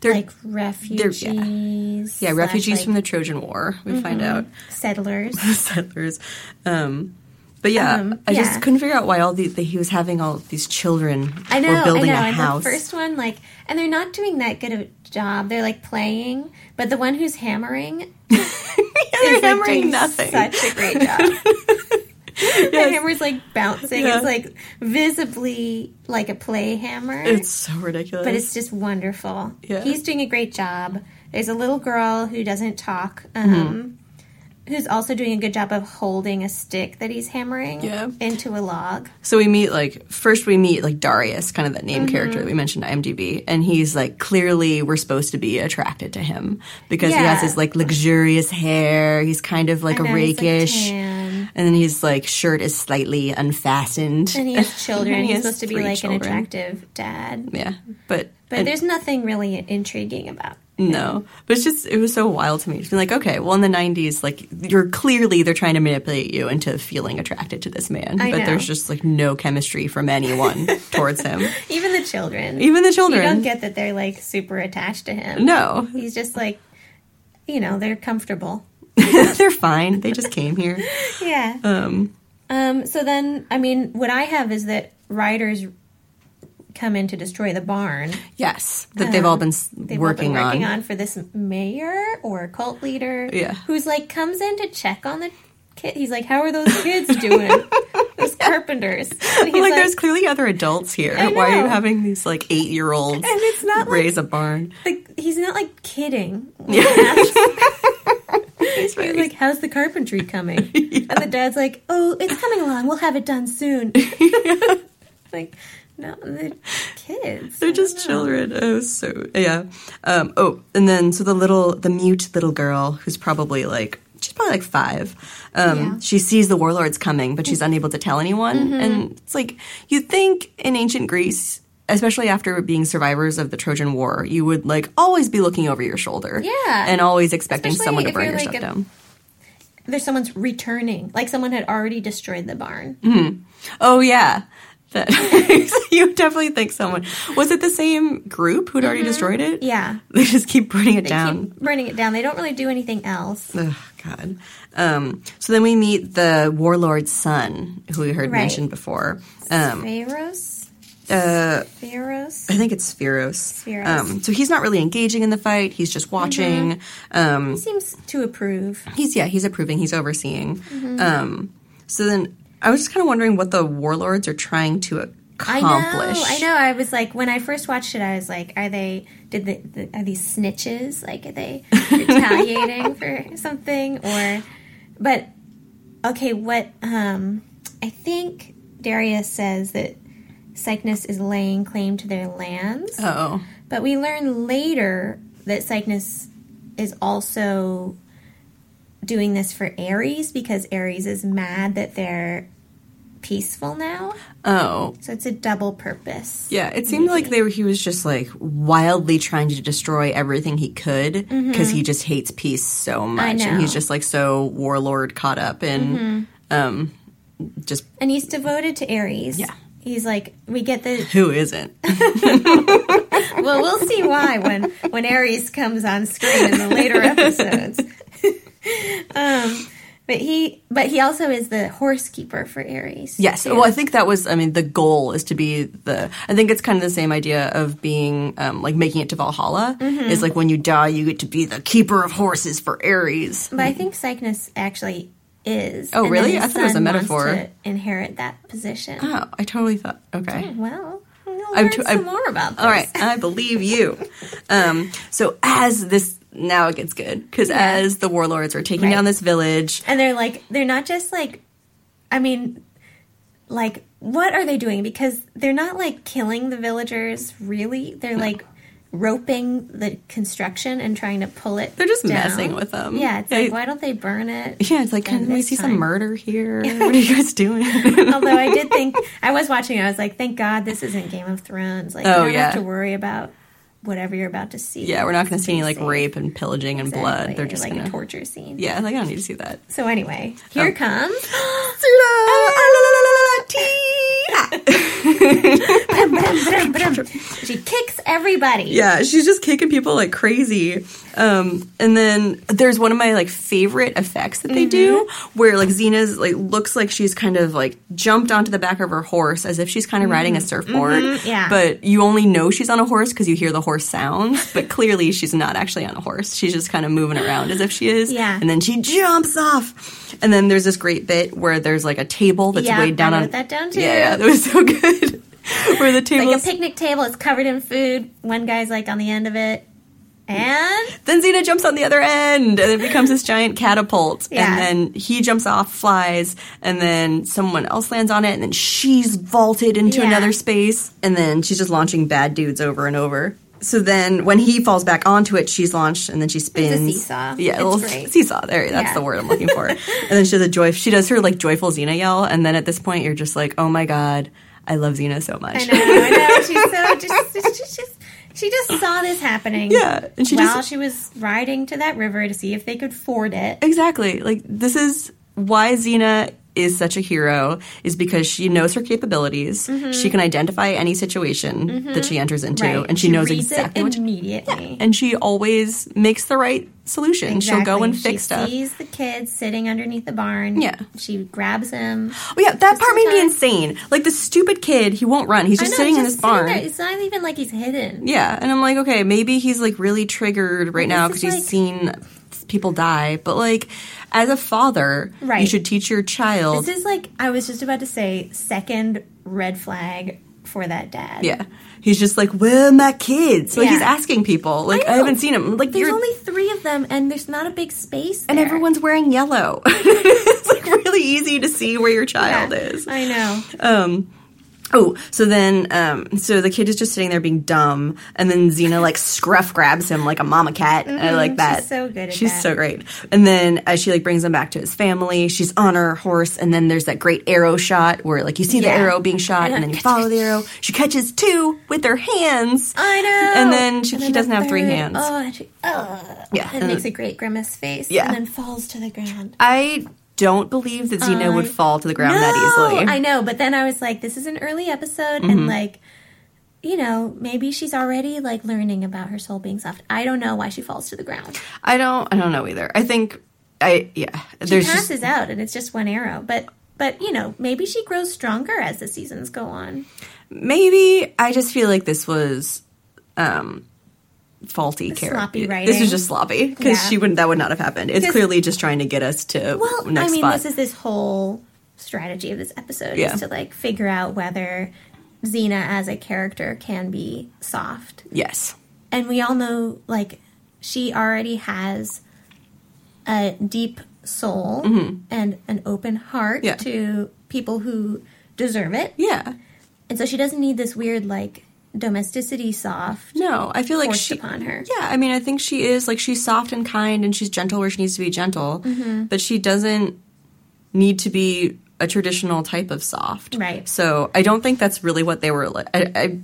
Speaker 1: They're
Speaker 2: like refugees.
Speaker 1: yeah,
Speaker 2: slash,
Speaker 1: refugees
Speaker 2: like, Mm-hmm.
Speaker 1: from the Trojan War. We find out
Speaker 2: settlers. [LAUGHS]
Speaker 1: settlers. Um, but yeah,
Speaker 2: Um,
Speaker 1: I
Speaker 2: yeah.
Speaker 1: just couldn't figure out why all the, the he was having all these children
Speaker 2: I know,
Speaker 1: were building
Speaker 2: I know.
Speaker 1: a
Speaker 2: and
Speaker 1: house.
Speaker 2: the first one, like, and they're not doing that good of job. They're like playing, but the one who's hammering [LAUGHS]
Speaker 1: they're
Speaker 2: is like,
Speaker 1: hammering
Speaker 2: doing
Speaker 1: nothing.
Speaker 2: Such a great job. [LAUGHS] The hammer's like bouncing.
Speaker 1: Yeah.
Speaker 2: It's like visibly like a play hammer,
Speaker 1: It's so ridiculous.
Speaker 2: but it's just wonderful.
Speaker 1: Yeah.
Speaker 2: He's doing a great job. There's a little girl who doesn't talk,
Speaker 1: Mm-hmm.
Speaker 2: Who's also doing a good job of holding a stick that he's hammering
Speaker 1: Yeah.
Speaker 2: into a log.
Speaker 1: So we meet like first we meet like Darius, kind of that
Speaker 2: Mm-hmm.
Speaker 1: name character that we mentioned IMDb, and he's like clearly we're supposed to be attracted to him because he has his like luxurious hair. He's kind of like
Speaker 2: I
Speaker 1: a
Speaker 2: know, like,
Speaker 1: rakish.
Speaker 2: tan.
Speaker 1: And then his like shirt is slightly unfastened.
Speaker 2: And he has [LAUGHS] children.
Speaker 1: He
Speaker 2: He's
Speaker 1: has
Speaker 2: supposed to be like
Speaker 1: children.
Speaker 2: an attractive dad.
Speaker 1: Yeah, but
Speaker 2: But
Speaker 1: and-
Speaker 2: there's nothing really intriguing about.
Speaker 1: No, but it's just it was so wild to me. Just being like, okay, well, in the '90s, like you're clearly they're trying to manipulate you into feeling attracted to this man,
Speaker 2: I
Speaker 1: but
Speaker 2: know.
Speaker 1: there's just like no chemistry from anyone [LAUGHS] towards him,
Speaker 2: Even the children.
Speaker 1: even the
Speaker 2: you
Speaker 1: children.
Speaker 2: don't get that they're like super attached to him.
Speaker 1: no,
Speaker 2: He's just like, you know, they're comfortable. [LAUGHS]
Speaker 1: they're fine. They just came here. [LAUGHS]
Speaker 2: Yeah.
Speaker 1: Um,
Speaker 2: Um, so then, I mean, what I have is that riders come in to destroy the barn.
Speaker 1: yes, that they've all been.
Speaker 2: Um, they've
Speaker 1: working,
Speaker 2: all been working
Speaker 1: on.
Speaker 2: on. for this mayor or cult leader.
Speaker 1: Yeah.
Speaker 2: Who's like comes in to check on the kid. He's like, "How are those kids [LAUGHS] doing? those carpenters?" He's
Speaker 1: like, there's clearly other adults here. Why are you having these like eight year olds
Speaker 2: and it's not like
Speaker 1: raise a barn?
Speaker 2: the, he's not like kidding. [LAUGHS]
Speaker 1: Yeah.
Speaker 2: He's like, "How's the carpentry coming?" [LAUGHS] And the dad's like, "Oh, it's coming along. We'll have it done soon." like, no, the kids.
Speaker 1: They're just children. Oh, so yeah. Um, oh, and then so the little, the mute little girl who's probably like she's probably like five. Um,
Speaker 2: Yeah. Mm-hmm.
Speaker 1: She sees the warlords coming, but she's unable to tell anyone. And it's like you'd think in ancient Greece. Especially after being survivors of the Trojan War, you would like always be looking over your shoulder,
Speaker 2: Yeah.
Speaker 1: and always expecting
Speaker 2: Especially
Speaker 1: someone to burn your
Speaker 2: like,
Speaker 1: stuff
Speaker 2: a-
Speaker 1: down.
Speaker 2: There's someone's returning, like someone had already destroyed the barn.
Speaker 1: Oh yeah, that [LAUGHS] you definitely think someone was it the same group who'd already destroyed it?
Speaker 2: Mm-hmm. Yeah.
Speaker 1: they just keep burning it
Speaker 2: They
Speaker 1: down.
Speaker 2: keep burning it down. They don't really do anything else.
Speaker 1: Oh God. Um, so then we meet the warlord's son, who we heard
Speaker 2: Right.
Speaker 1: mentioned before. Um,
Speaker 2: Pharos?
Speaker 1: uh,
Speaker 2: Pharos?
Speaker 1: I think it's Spheros.
Speaker 2: Spheros.
Speaker 1: Um, so he's not really engaging in the fight. He's just watching.
Speaker 2: Mm-hmm.
Speaker 1: Um,
Speaker 2: Seems to approve.
Speaker 1: he's yeah, he's approving. He's overseeing.
Speaker 2: Mm-hmm.
Speaker 1: Um, so then I was just kind of wondering what the warlords are trying to accomplish.
Speaker 2: I know. I know. I was like, when I first watched it, I was like, are they, did the, the are these snitches? Like, are they [LAUGHS] retaliating for something? Or, but, okay, what, um, I think Darius says that Cygnus is laying claim to their lands.
Speaker 1: Oh,
Speaker 2: But we learn later that Cygnus is also doing this for Ares because Ares is mad that they're peaceful now.
Speaker 1: oh,
Speaker 2: So it's a double purpose.
Speaker 1: Yeah, it seemed like they were, he was just like wildly trying to destroy everything he could because he just hates peace so much, and
Speaker 2: Mm-hmm. Mm-hmm.
Speaker 1: he's just like so warlord caught up in um, just
Speaker 2: And he's devoted to Ares.
Speaker 1: Yeah.
Speaker 2: He's like, we get the.
Speaker 1: who isn't? [LAUGHS]
Speaker 2: Well, we'll see why when when Ares comes on screen in the later [LAUGHS] episodes. [LAUGHS] um, but he, but he also is the horse keeper for Ares.
Speaker 1: Yes.
Speaker 2: too.
Speaker 1: Well, I think that was. I mean, the goal is to be the. I think it's kind of the same idea of being um, like making it to Valhalla.
Speaker 2: Mm-hmm.
Speaker 1: Is like when you die, you get to be the keeper of horses for Ares.
Speaker 2: But I think Cygnus actually is.
Speaker 1: Oh, really? I thought it was a metaphor.
Speaker 2: To inherit that position.
Speaker 1: Oh, I totally thought. Okay.
Speaker 2: Well, we'll
Speaker 1: I'm
Speaker 2: learn
Speaker 1: too-
Speaker 2: some
Speaker 1: I'm-
Speaker 2: more about this.
Speaker 1: All right, I believe you. [LAUGHS] Um, so as this now it gets good because as the warlords are taking
Speaker 2: Right.
Speaker 1: down this village,
Speaker 2: And they're like, they're not just like, I mean, like, what are they doing? Because they're not like killing the villagers, really. They're like roping the construction and trying to pull it.
Speaker 1: They're just
Speaker 2: down.
Speaker 1: messing with them.
Speaker 2: Yeah, it's
Speaker 1: Yeah,
Speaker 2: like, why don't they burn it?
Speaker 1: yeah, it's like, can we see some murder here? [LAUGHS] what are you guys doing? [LAUGHS]
Speaker 2: Although I did think, I was watching, I was like, thank God this isn't Game of Thrones. Like, you
Speaker 1: Oh,
Speaker 2: don't
Speaker 1: yeah.
Speaker 2: have to worry about whatever you're about to see.
Speaker 1: yeah, we're not going to see any like
Speaker 2: Safe.
Speaker 1: rape and pillaging and blood. They're just
Speaker 2: like
Speaker 1: gonna,
Speaker 2: a torture scene.
Speaker 1: yeah, like I don't need to see that.
Speaker 2: So anyway, here
Speaker 1: Oh.
Speaker 2: comes [GASPS] she kicks everybody.
Speaker 1: Yeah, she's just kicking people like crazy. Um, and then there's one of my like favorite effects that they do mm-hmm. where like Xena's like looks like she's kind of like jumped onto the back of her horse as if she's kind of riding a mm-hmm. surfboard. Mm-hmm.
Speaker 2: yeah.
Speaker 1: But you only know she's on a horse because you hear the horse sounds, but clearly she's not actually on a horse. She's just kind of moving around as if she is.
Speaker 2: Yeah.
Speaker 1: And then she jumps off. And then there's this great bit where there's like a table that's
Speaker 2: Yeah,
Speaker 1: weighed down
Speaker 2: I
Speaker 1: on
Speaker 2: that down, too.
Speaker 1: Yeah, yeah, was [LAUGHS] so good. where the table
Speaker 2: Like a picnic table, it's covered in food. One guy's like on the end of it. And
Speaker 1: Then Xena jumps on the other end, and it becomes this giant catapult.
Speaker 2: Yeah.
Speaker 1: And then he jumps off, flies, and then someone else lands on it, and then she's vaulted into
Speaker 2: Yeah.
Speaker 1: another space, and then she's just launching bad dudes over and over. So then when he falls back onto it, she's launched and then she spins.
Speaker 2: seesaw.
Speaker 1: Yeah, little
Speaker 2: great.
Speaker 1: seesaw. There, that's
Speaker 2: Yeah.
Speaker 1: the word I'm looking for. [LAUGHS] and then she does a joy. She does her like joyful Xena yell, and then at this point, you're just like, oh my god, I love Xena so much.
Speaker 2: I know, I know. [LAUGHS] She's so just, just, just, just she just saw this happening.
Speaker 1: Yeah, and she
Speaker 2: while
Speaker 1: just-
Speaker 2: she was riding to that river to see if they could ford it.
Speaker 1: Exactly. Like this is why Xena is such a hero is because she knows her capabilities. She can identify any situation that she enters into,
Speaker 2: Mm-hmm. Right.
Speaker 1: and she, knows
Speaker 2: reads
Speaker 1: exactly what.
Speaker 2: Immediately.
Speaker 1: and she always makes the right solution. She'll go and
Speaker 2: She
Speaker 1: fix stuff.
Speaker 2: sees the kid sitting underneath the barn.
Speaker 1: Yeah.
Speaker 2: She grabs him.
Speaker 1: Oh yeah, that part made me insane. Like the stupid kid, he won't run. He's just
Speaker 2: know,
Speaker 1: sitting in
Speaker 2: just
Speaker 1: this barn.
Speaker 2: there. It's not even like he's hidden.
Speaker 1: Yeah, and I'm like, okay, maybe he's like really triggered right now because he's seen people die. But like, as a father,
Speaker 2: right.
Speaker 1: you should teach your child.
Speaker 2: This is like I was just about to say second red flag for that dad.
Speaker 1: Yeah. He's just like, where are my kids? Like,
Speaker 2: Yeah.
Speaker 1: he's asking people. Like, I,
Speaker 2: know.
Speaker 1: haven't seen him. Like,
Speaker 2: There's only three of them, and there's not a big space.
Speaker 1: and everyone's wearing yellow. [LAUGHS] it's like really easy to see where your
Speaker 2: Yeah,
Speaker 1: child is.
Speaker 2: I know.
Speaker 1: Um, oh, so then, um, so the kid is just sitting there being dumb, and then Xena like scruff grabs him like a mama cat. I like that.
Speaker 2: Mm-hmm. She's so good at
Speaker 1: She's
Speaker 2: that.
Speaker 1: so great. And then as she like brings him back to his family, she's on her horse, and then there's that great arrow shot where like you see the arrow being shot,
Speaker 2: And
Speaker 1: and then you follow the arrow. She catches two with her hands.
Speaker 2: I know.
Speaker 1: And then she- he
Speaker 2: the
Speaker 1: doesn't have three hands.
Speaker 2: Oh, and she, oh.
Speaker 1: Yeah,
Speaker 2: And
Speaker 1: and
Speaker 2: makes
Speaker 1: then-
Speaker 2: a great grimace face.
Speaker 1: Yeah.
Speaker 2: And then falls to the ground.
Speaker 1: I don't believe that Xena would fall to the ground that easily.
Speaker 2: I know, but then I was like, this is an early episode,
Speaker 1: Mm-hmm.
Speaker 2: and like, you know, maybe she's already like learning about her soul being soft. I don't know why she falls to the ground.
Speaker 1: I don't. I don't know either. I think. I yeah.
Speaker 2: She
Speaker 1: There's
Speaker 2: passes
Speaker 1: just
Speaker 2: out, and it's just one arrow. But but you know, maybe she grows stronger as the seasons go on.
Speaker 1: maybe I just feel like this was um faulty character.
Speaker 2: sloppy
Speaker 1: This is just sloppy because
Speaker 2: Yeah.
Speaker 1: she wouldn't. That would not have happened. It's clearly just trying to get us to
Speaker 2: Well, I mean,
Speaker 1: spot.
Speaker 2: this is this whole strategy of this episode
Speaker 1: Yeah.
Speaker 2: is to like figure out whether Xena as a character can be soft.
Speaker 1: yes.
Speaker 2: And we all know like she already has a deep soul and an open heart
Speaker 1: Mm-hmm. Yeah.
Speaker 2: to people who deserve it.
Speaker 1: Yeah.
Speaker 2: And so she doesn't need this weird like domesticity soft
Speaker 1: No, I feel like she.
Speaker 2: upon her.
Speaker 1: Yeah, I mean, I think she is like she's soft and kind, and she's gentle where she needs to be gentle,
Speaker 2: Mm-hmm.
Speaker 1: but she doesn't need to be a traditional type of soft.
Speaker 2: Right.
Speaker 1: So I don't think that's really what they were. I, I,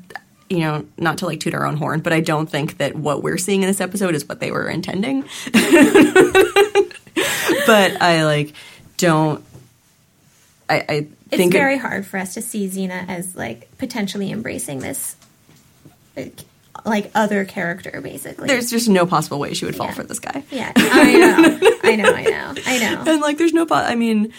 Speaker 1: you know, not to like toot our own horn, but I don't think that what we're seeing in this episode is what they were intending. [LAUGHS] but I like don't. I, I
Speaker 2: It's
Speaker 1: think it-
Speaker 2: very hard for us to see Xena as like potentially embracing this like, other character basically.
Speaker 1: there's just no possible way she would fall
Speaker 2: Yeah.
Speaker 1: for this guy.
Speaker 2: yeah, I know, I know, I know, I know. [LAUGHS]
Speaker 1: and like there's no po- i mean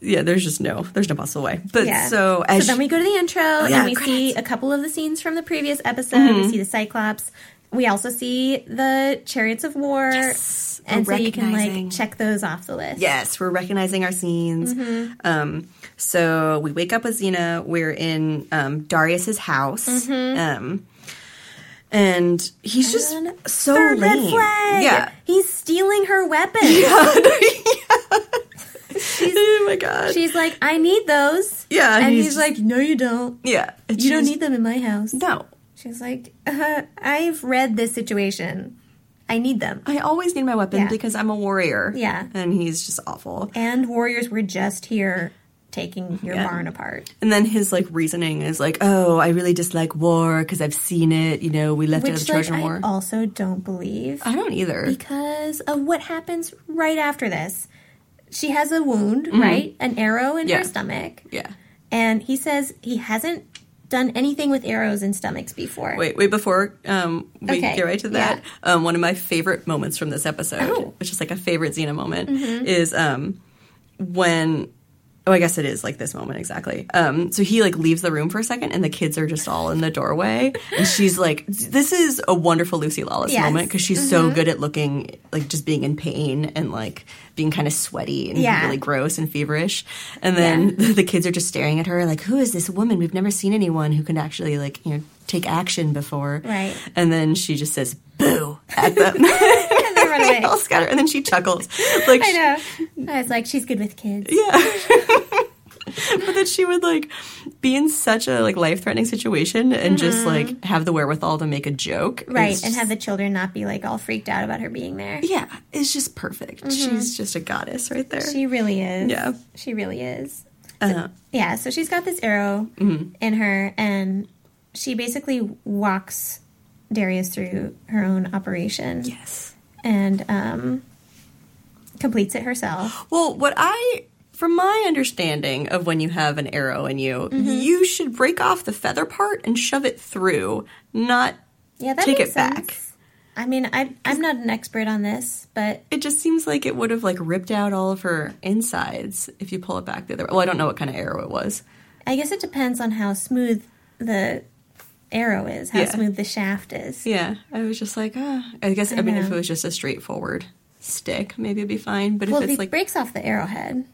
Speaker 1: yeah there's just no there's no possible way but
Speaker 2: Yeah.
Speaker 1: so as So
Speaker 2: then we go to the intro
Speaker 1: Oh, yeah,
Speaker 2: and we see
Speaker 1: credits. Mm-hmm.
Speaker 2: a couple of the scenes from the previous episode. We see the Cyclops. We also see the Chariots of War.
Speaker 1: Yes,
Speaker 2: and so
Speaker 1: we're
Speaker 2: you can like check those off the list.
Speaker 1: yes we're recognizing our scenes
Speaker 2: Mm-hmm.
Speaker 1: um so we wake up with xena we're in um darius's house
Speaker 2: Mm-hmm.
Speaker 1: um and he's just
Speaker 2: And
Speaker 1: so
Speaker 2: Third red
Speaker 1: lame.
Speaker 2: flag.
Speaker 1: yeah
Speaker 2: he's stealing her weapons. [LAUGHS] Yeah. [LAUGHS]
Speaker 1: oh my god
Speaker 2: She's like, I need those.
Speaker 1: Yeah,
Speaker 2: and
Speaker 1: he's
Speaker 2: he's, like, No, you don't.
Speaker 1: yeah
Speaker 2: You don't need them in my house.
Speaker 1: no
Speaker 2: She's like, uh, I've read this situation. I need them.
Speaker 1: i always need my weapon
Speaker 2: Yeah.
Speaker 1: because i'm a warrior
Speaker 2: Yeah.
Speaker 1: and he's just awful
Speaker 2: And warriors were just here taking your
Speaker 1: Yeah.
Speaker 2: barn apart.
Speaker 1: And then his like reasoning is like, "Oh, I really dislike war because I've seen it. You know, we left it at
Speaker 2: Which
Speaker 1: the
Speaker 2: like,
Speaker 1: Trojan War."
Speaker 2: I also don't believe
Speaker 1: I don't either.
Speaker 2: because of what happens right after this. She has a wound, right? An arrow in
Speaker 1: Mm-hmm. Yeah.
Speaker 2: her stomach.
Speaker 1: Yeah.
Speaker 2: And he says he hasn't done anything with arrows in stomachs before.
Speaker 1: Wait, wait. Before um, we
Speaker 2: Okay,
Speaker 1: get right to that, um, one of my favorite moments from this episode,
Speaker 2: Oh. Mm-hmm.
Speaker 1: which is like a favorite Xena moment, is um, when. Oh, I guess it is like this moment exactly. Um, so he like leaves the room for a second, and the kids are just all in the doorway, and she's like, "This is a wonderful Lucy Lawless
Speaker 2: Yes. Mm-hmm.
Speaker 1: moment because she's so good at looking like just being in pain and like being kind of sweaty and
Speaker 2: Yeah.
Speaker 1: really gross and feverish." And then [LAUGHS] the kids are just staring at her like, "Who is this woman? We've never seen anyone who can actually like you know take action before."
Speaker 2: Right.
Speaker 1: And then she just says, "Boo!" at them. [LAUGHS] [LAUGHS]
Speaker 2: And they run [LAUGHS] away.
Speaker 1: All scatter, and then she chuckles like,
Speaker 2: I know. [LAUGHS] I was like, she's good with kids.
Speaker 1: yeah. [LAUGHS] but that she would like be in such a like life threatening situation and just like have the wherewithal to make a joke.
Speaker 2: Mm-hmm. Right,
Speaker 1: It's
Speaker 2: and have the children not be like all freaked out about her being there.
Speaker 1: yeah, it's just perfect. She's just a goddess right there.
Speaker 2: Mm-hmm. She really is.
Speaker 1: Yeah.
Speaker 2: She really is.
Speaker 1: uh,
Speaker 2: Yeah, so she's got this arrow
Speaker 1: Mm-hmm.
Speaker 2: in her, and she basically walks Darius through her own operation
Speaker 1: yes.
Speaker 2: And um, completes it herself.
Speaker 1: Well, what I, from my understanding of when you have an arrow in you,
Speaker 2: Mm-hmm.
Speaker 1: you should break off the feather part and shove it through, not
Speaker 2: Yeah, that
Speaker 1: take it back.
Speaker 2: I mean, I, I'm not an expert on this, but
Speaker 1: It just seems like it would have like ripped out all of her insides if you pull it back the other way. Well, I don't know what kind of arrow it was.
Speaker 2: I guess it depends on how smooth the arrow is, how
Speaker 1: Yeah.
Speaker 2: smooth the shaft is.
Speaker 1: Yeah, I was just like, ah. I guess I, mean if it was just a straightforward stick, maybe it'd be fine. But
Speaker 2: Well,
Speaker 1: if it's like
Speaker 2: breaks off the arrowhead.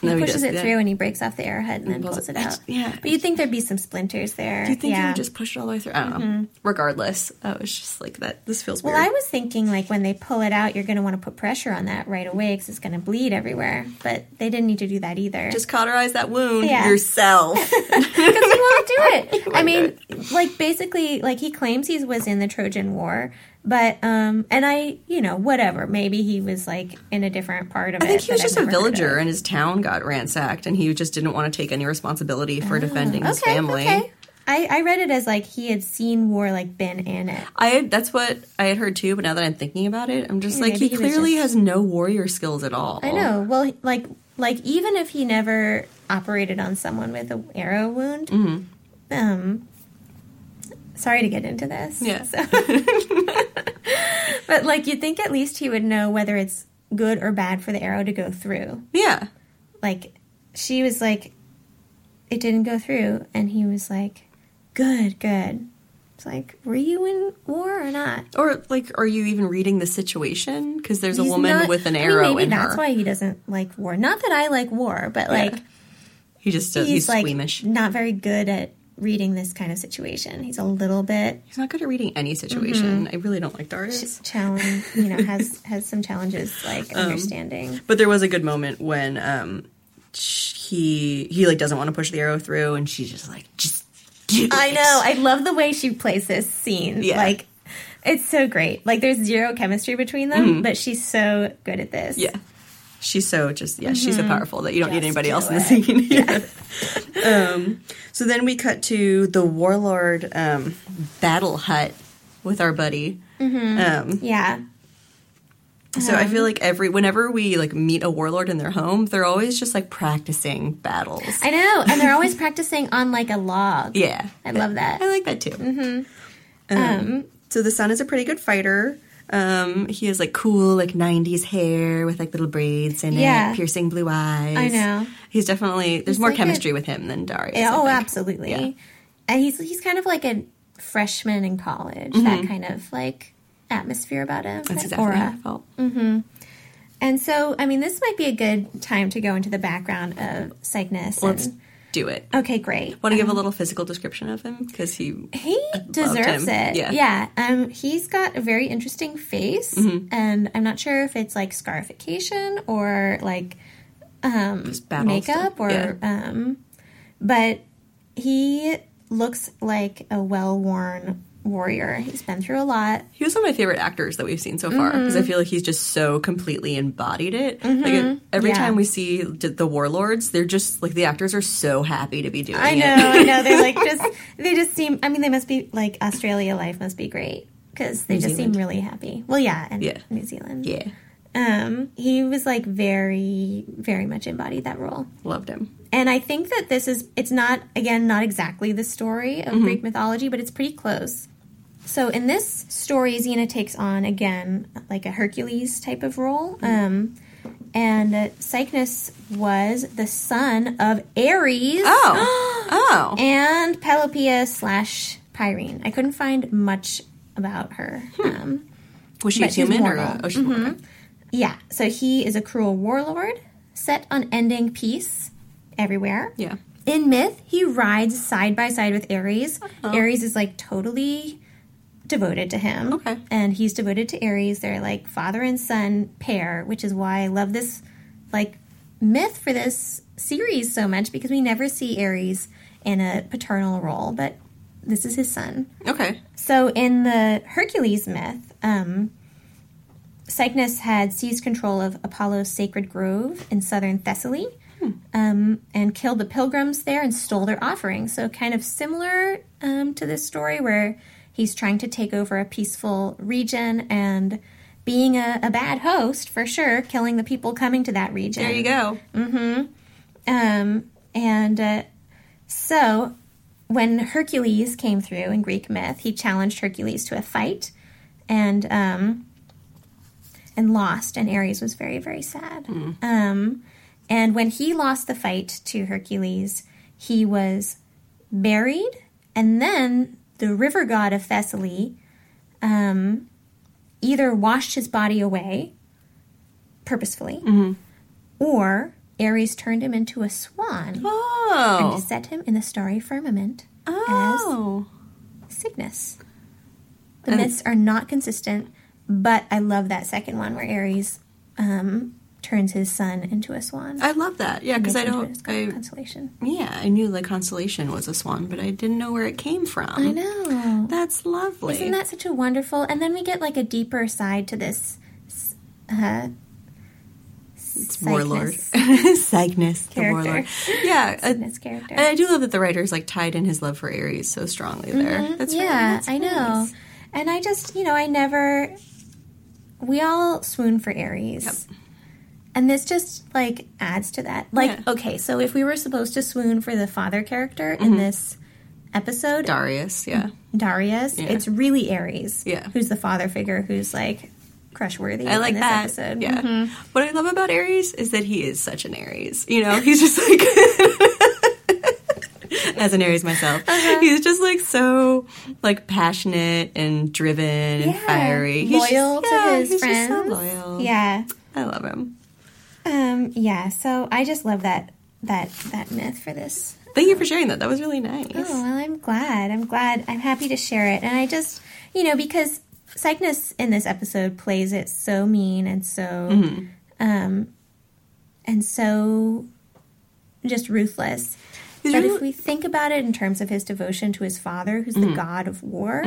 Speaker 2: He
Speaker 1: No, he
Speaker 2: pushes
Speaker 1: does
Speaker 2: it through and he breaks off the arrowhead and then
Speaker 1: pulls
Speaker 2: pulls
Speaker 1: it-
Speaker 2: it out.
Speaker 1: yeah.
Speaker 2: But you'd think there'd be some splinters there.
Speaker 1: do you think
Speaker 2: yeah.
Speaker 1: you would just push it all the way through? I don't know. Mm-hmm. Regardless, I was just like that. This feels
Speaker 2: Well,
Speaker 1: weird.
Speaker 2: I was thinking like when they pull it out, you're going to want to put pressure on that right away because it's going to bleed everywhere. But they didn't need to do that either.
Speaker 1: just cauterize that wound
Speaker 2: Yeah.
Speaker 1: yourself. [LAUGHS]
Speaker 2: because he won't do it. [LAUGHS] Oh I mean, like basically, like he claims he was in the Trojan War, but um, and I, you know, whatever. Maybe he was like in a different part of
Speaker 1: I
Speaker 2: it.
Speaker 1: think he was
Speaker 2: I've
Speaker 1: just a villager, and his town got ransacked, and he just didn't want to take any responsibility for defending his
Speaker 2: Oh,
Speaker 1: family.
Speaker 2: Okay. I, I read it as like he had seen war, like been in it.
Speaker 1: I that's what I had heard too, but now that I'm thinking about it, I'm just
Speaker 2: Yeah,
Speaker 1: like he
Speaker 2: he
Speaker 1: clearly
Speaker 2: just-
Speaker 1: has no warrior skills at all.
Speaker 2: I know. Well, like like even if he never operated on someone with a arrow wound,
Speaker 1: Mm-hmm.
Speaker 2: um, sorry to get into this.
Speaker 1: Yeah.
Speaker 2: So- [LAUGHS] but like you'd think at least he would know whether it's good or bad for the arrow to go through.
Speaker 1: Yeah.
Speaker 2: Like she was like, it didn't go through, and he was like, good, good. It's like, were you in war or not?
Speaker 1: Or like, are you even reading the situation? Because there's a woman
Speaker 2: not-
Speaker 1: with an
Speaker 2: I mean,
Speaker 1: arrow
Speaker 2: maybe
Speaker 1: in
Speaker 2: that's
Speaker 1: her.
Speaker 2: why he doesn't like war. Not that I like war, but
Speaker 1: Yeah.
Speaker 2: like
Speaker 1: he just does,
Speaker 2: he's,
Speaker 1: he's,
Speaker 2: like
Speaker 1: squeamish.
Speaker 2: not very good at reading this kind of situation. He's a little bit
Speaker 1: He's not good at reading any situation.
Speaker 2: Mm-hmm.
Speaker 1: I really don't like Darius.
Speaker 2: challenge, you know, has [LAUGHS] has some challenges like
Speaker 1: Um,
Speaker 2: understanding.
Speaker 1: But there was a good moment when um he he like doesn't want to push the arrow through, and she's just like, just do
Speaker 2: I
Speaker 1: it.
Speaker 2: know. I love the way she plays this scene.
Speaker 1: Yeah.
Speaker 2: Like it's so great. Like there's zero chemistry between them, but she's so good at this.
Speaker 1: Mm-hmm. Yeah. She's so just yeah, she's so powerful that you don't need
Speaker 2: Mm-hmm.
Speaker 1: Anybody else in the scene. [LAUGHS] Yeah. um, so then we cut to the warlord um, battle hut with our buddy. Um,
Speaker 2: Yeah.
Speaker 1: so I feel like every whenever we like meet a warlord in their home, they're always just like practicing battles.
Speaker 2: I know. And they're always [LAUGHS] practicing on like a log.
Speaker 1: yeah,
Speaker 2: I love that.
Speaker 1: I like that too. Mm-hmm. Um, so the son is a pretty good fighter. Um, he has like cool like '90s hair with like little braids and
Speaker 2: Yeah.
Speaker 1: it, piercing blue eyes.
Speaker 2: I know.
Speaker 1: He's definitely there's
Speaker 2: He's
Speaker 1: more
Speaker 2: like
Speaker 1: chemistry with him than Darius.
Speaker 2: Yeah, oh, absolutely.
Speaker 1: Yeah.
Speaker 2: And he's he's kind of like a freshman in college. That kind of like atmosphere about him.
Speaker 1: Mm-hmm. That's exactly
Speaker 2: aura.
Speaker 1: how I felt.
Speaker 2: And so, I mean, this might be a good time to go into the background of Cygnus.
Speaker 1: Let's
Speaker 2: and,
Speaker 1: do it.
Speaker 2: okay, great.
Speaker 1: Want to give a little physical description of him because he
Speaker 2: He deserves it.
Speaker 1: Yeah.
Speaker 2: Yeah. Um, he's got a very interesting face,
Speaker 1: Mm-hmm.
Speaker 2: and I'm not sure if it's like scarification or like um, makeup
Speaker 1: stuff.
Speaker 2: or
Speaker 1: Yeah.
Speaker 2: um, but he looks like a well-worn warrior. He's been through a lot.
Speaker 1: He was one of my favorite actors that we've seen so far because
Speaker 2: Mm-hmm.
Speaker 1: I feel like he's just so completely embodied it. Like every
Speaker 2: Yeah.
Speaker 1: time we see the warlords, they're just like the actors are so happy to be doing it.
Speaker 2: I
Speaker 1: it.
Speaker 2: know, I know. They're like [LAUGHS] just they just seem. I mean, they must be like Australia life must be great because they
Speaker 1: New
Speaker 2: just
Speaker 1: Zealand.
Speaker 2: seem really happy. Well, yeah, and
Speaker 1: Yeah.
Speaker 2: New Zealand.
Speaker 1: Yeah,
Speaker 2: Um, he was like very, very much embodied that role.
Speaker 1: loved him.
Speaker 2: And I think that this is, it's not, again, not exactly the story of Greek mythology, but it's pretty close. So in this story, Xena takes on, again, like a Hercules type of role. Um, and uh, Cycnus was the son of Ares
Speaker 1: Oh, [GASPS] oh,
Speaker 2: and Pelopia slash Pyrene. I couldn't find much about her. Um,
Speaker 1: was she a human or a, oh, she's mortal.
Speaker 2: Yeah, so he is a cruel warlord set on ending peace everywhere.
Speaker 1: Yeah,
Speaker 2: In myth, he rides side by side with Ares. Ares is like totally devoted to him.
Speaker 1: Okay.
Speaker 2: And he's devoted to Ares. They're like father and son pair, which is why I love this like myth for this series so much because we never see Ares in a paternal role, but this is his son.
Speaker 1: Okay.
Speaker 2: So in the Hercules myth, um, Cycnus had seized control of Apollo's sacred grove in southern Thessaly um, and killed the pilgrims there and stole their offerings. So kind of similar um, to this story where he's trying to take over a peaceful region and being a, a bad host for sure, killing the people coming to that region.
Speaker 1: There you go.
Speaker 2: Um, and uh, so, when Hercules came through in Greek myth, he challenged Hercules to a fight, and um, and lost. And Ares was very very sad. Um, and when he lost the fight to Hercules, he was buried, and then the river god of Thessaly um, either washed his body away purposefully, or Ares turned him into a swan and
Speaker 1: Oh.
Speaker 2: set him in the starry firmament
Speaker 1: Oh.
Speaker 2: as Cygnus. The myths are not consistent, but I love that second one where Ares um, turns his son into a swan.
Speaker 1: I love that. Yeah, because I don't. I,
Speaker 2: constellation.
Speaker 1: yeah, I knew the constellation was a swan, but I didn't know where it came from.
Speaker 2: I know.
Speaker 1: That's lovely.
Speaker 2: Isn't that such a wonderful? And then we get like a deeper side to this. Uh,
Speaker 1: It's warlord.
Speaker 2: Cygnus [LAUGHS]
Speaker 1: Cygnus, the warlord. Yeah, uh, [LAUGHS]
Speaker 2: Cygnus character.
Speaker 1: and I do love that the writers like tied in his love for Ares so strongly there. That's really-
Speaker 2: Mm-hmm. yeah,
Speaker 1: that's
Speaker 2: I know. And I just, you know, I never. We all swoon for Ares. Yep. And this just like adds to that. Like,
Speaker 1: Yeah. Mm-hmm.
Speaker 2: okay, so if we were supposed to swoon for the father character in this episode,
Speaker 1: Darius, yeah.
Speaker 2: Darius,
Speaker 1: Yeah.
Speaker 2: it's really Ares.
Speaker 1: Yeah.
Speaker 2: Who's the father figure who's like crush worthy
Speaker 1: I like
Speaker 2: in this
Speaker 1: that.
Speaker 2: episode.
Speaker 1: Yeah.
Speaker 2: Mhm.
Speaker 1: What I love about Ares is that he is such an Aries. You know, he's just like [LAUGHS] [LAUGHS] [LAUGHS] as an Aries myself.
Speaker 2: Uh-huh.
Speaker 1: He's just like so like passionate and driven and
Speaker 2: Yeah.
Speaker 1: fiery. He's
Speaker 2: Loyal
Speaker 1: just- yeah,
Speaker 2: to his friends.
Speaker 1: so loyal.
Speaker 2: Yeah.
Speaker 1: I love him.
Speaker 2: Um, yeah, so I just love that that that myth for this
Speaker 1: Thank you for sharing that. That was really nice.
Speaker 2: Oh, well, I'm glad. I'm glad. I'm happy to share it. And I just, you know, because Cygnus in this episode plays it so mean and so,
Speaker 1: Mm-hmm.
Speaker 2: um, and so just ruthless. But
Speaker 1: really-
Speaker 2: if we think about it in terms of his devotion to his father, who's
Speaker 1: Mm-hmm.
Speaker 2: the god of war,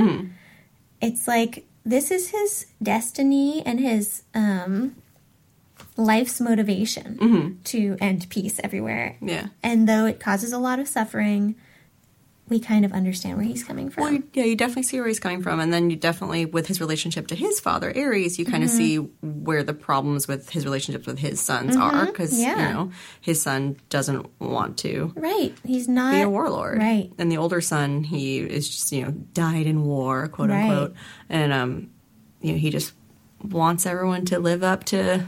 Speaker 2: it's like this is his destiny and his um, life's motivation
Speaker 1: Mm-hmm.
Speaker 2: to end peace everywhere.
Speaker 1: Yeah.
Speaker 2: And though it causes a lot of suffering, we kind of understand where he's coming from.
Speaker 1: Well, yeah, you definitely see where he's coming from, and then you definitely, with his relationship to his father, Ares, you
Speaker 2: Mm-hmm.
Speaker 1: kind of see where the problems with his relationships with his sons are, because
Speaker 2: Mm-hmm. Yeah.
Speaker 1: you know his son doesn't want to
Speaker 2: right. He's not
Speaker 1: be a warlord,
Speaker 2: Right.
Speaker 1: And the older son, he is just you know died in war, quote
Speaker 2: Right.
Speaker 1: unquote, and um, you know he just wants everyone to live up to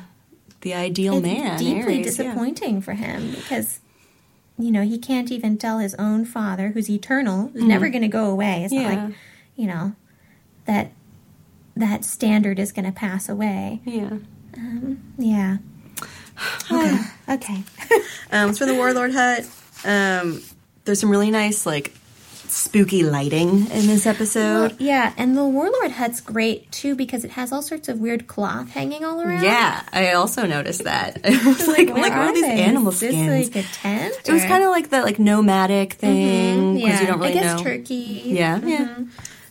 Speaker 1: the ideal
Speaker 2: It's
Speaker 1: man.
Speaker 2: deeply
Speaker 1: yeah.
Speaker 2: disappointing for him because you know he can't even tell his own father, who's eternal, who's never going to go away. It's not
Speaker 1: Mm-hmm.
Speaker 2: Like you know that that standard is going to pass away.
Speaker 1: Yeah.
Speaker 2: Yeah. [SIGHS] Okay. okay. [LAUGHS]
Speaker 1: Um, it's from the Warlord Hut. Um, there's some really nice, like, spooky lighting in this episode.
Speaker 2: yeah, and the warlord hut's great too because it has all sorts of weird cloth hanging all around.
Speaker 1: Yeah, I also noticed that. [LAUGHS] It was like, like, what are these animal
Speaker 2: Is this
Speaker 1: skins?
Speaker 2: like a tent?
Speaker 1: it was kind of like that, like nomadic thing because
Speaker 2: yeah.
Speaker 1: you don't really
Speaker 2: I guess
Speaker 1: know.
Speaker 2: turkey.
Speaker 1: Yeah, yeah.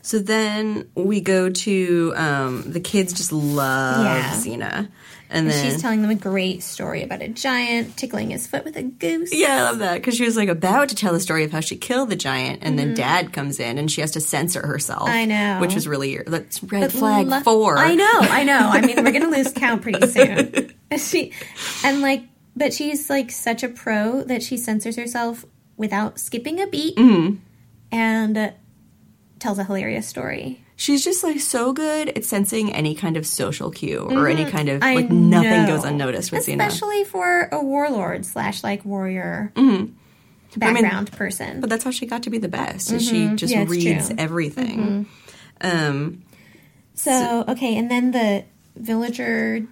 Speaker 1: So then we go to um, the kids just love
Speaker 2: Yeah.
Speaker 1: Xena, and
Speaker 2: And
Speaker 1: then
Speaker 2: she's telling them a great story about a giant tickling his foot with a goose.
Speaker 1: Yeah, I love that because she was like about to tell the story of how she killed the giant, and then Dad comes in and she has to censor herself.
Speaker 2: Mm-hmm. I know.
Speaker 1: which was really that's red
Speaker 2: But
Speaker 1: flag
Speaker 2: lu-
Speaker 1: four.
Speaker 2: I know, I know. I mean, we're gonna lose count pretty [LAUGHS] soon. And [LAUGHS] she and like, but she's like such a pro that she censors herself without skipping a beat,
Speaker 1: Mm-hmm.
Speaker 2: and uh, tells a hilarious story.
Speaker 1: She's just like so good at sensing any kind of social cue or any kind of
Speaker 2: Mm-hmm. I
Speaker 1: like nothing
Speaker 2: know.
Speaker 1: goes unnoticed with Xena.
Speaker 2: especially for a warlord slash like warrior
Speaker 1: Mm-hmm.
Speaker 2: background person.
Speaker 1: But that's how she got to be the best. is She just
Speaker 2: Mm-hmm. Yeah,
Speaker 1: reads
Speaker 2: true.
Speaker 1: everything. Um,
Speaker 2: So, okay, and then the villager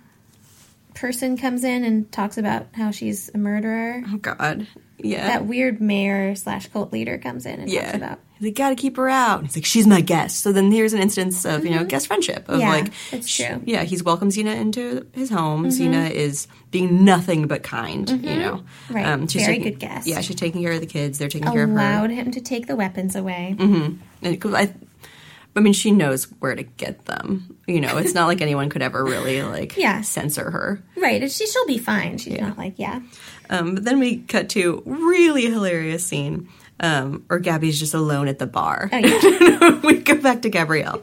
Speaker 2: person comes in and talks about how she's a murderer.
Speaker 1: oh God, yeah,
Speaker 2: That weird mayor slash cult leader comes in and talks about
Speaker 1: He's like, gotta keep her out. And he's like, she's my guest. So then here's an instance of, you know, guest friendship. Of
Speaker 2: Mm-hmm. Yeah,
Speaker 1: like,
Speaker 2: that's true. Mm-hmm.
Speaker 1: Yeah, he's welcomed Xena into his home. Xena is being nothing but kind, you know.
Speaker 2: Mm-hmm. Right. Very
Speaker 1: taking-
Speaker 2: good guest.
Speaker 1: Yeah, she's taking care of the kids. They're taking care of her.
Speaker 2: Allowed him to take the weapons away.
Speaker 1: And it- I, I mean, she knows where to get them. You know, it's not like [LAUGHS] anyone could ever really like
Speaker 2: Yeah.
Speaker 1: censor her.
Speaker 2: Right. She, she'll be fine. She's not like, yeah.
Speaker 1: Um, but then we cut to really hilarious scene. Um, or Gabby's just alone at the bar.
Speaker 2: Oh, yeah. [LAUGHS]
Speaker 1: we go back to Gabrielle.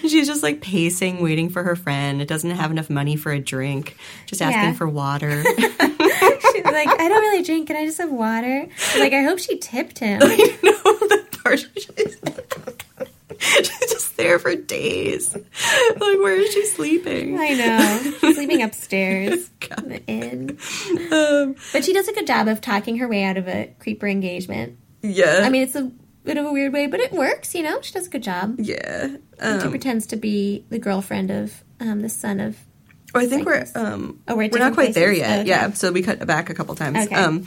Speaker 1: She's just like pacing, waiting for her friend. It doesn't have enough money for a drink. Just asking
Speaker 2: Yeah.
Speaker 1: for water. [LAUGHS]
Speaker 2: She's like, I don't really drink. Can I just have water? Like, I hope she tipped him. [LAUGHS]
Speaker 1: you know the part. She's, just there for days. Like, where is she sleeping?
Speaker 2: I know. She's sleeping upstairs in the inn.
Speaker 1: Um,
Speaker 2: But she does a good job of talking her way out of a creeper engagement.
Speaker 1: Yeah.
Speaker 2: I mean, it's a bit of a weird way, but it works, you know? She does a good job.
Speaker 1: yeah.
Speaker 2: she
Speaker 1: Um,
Speaker 2: pretends to be the girlfriend of um, the son of.
Speaker 1: Oh, I think we're um
Speaker 2: Oh, we're
Speaker 1: we're not quite there
Speaker 2: places?
Speaker 1: yet.
Speaker 2: Okay.
Speaker 1: Yeah, so we cut back a couple times.
Speaker 2: Okay.
Speaker 1: Um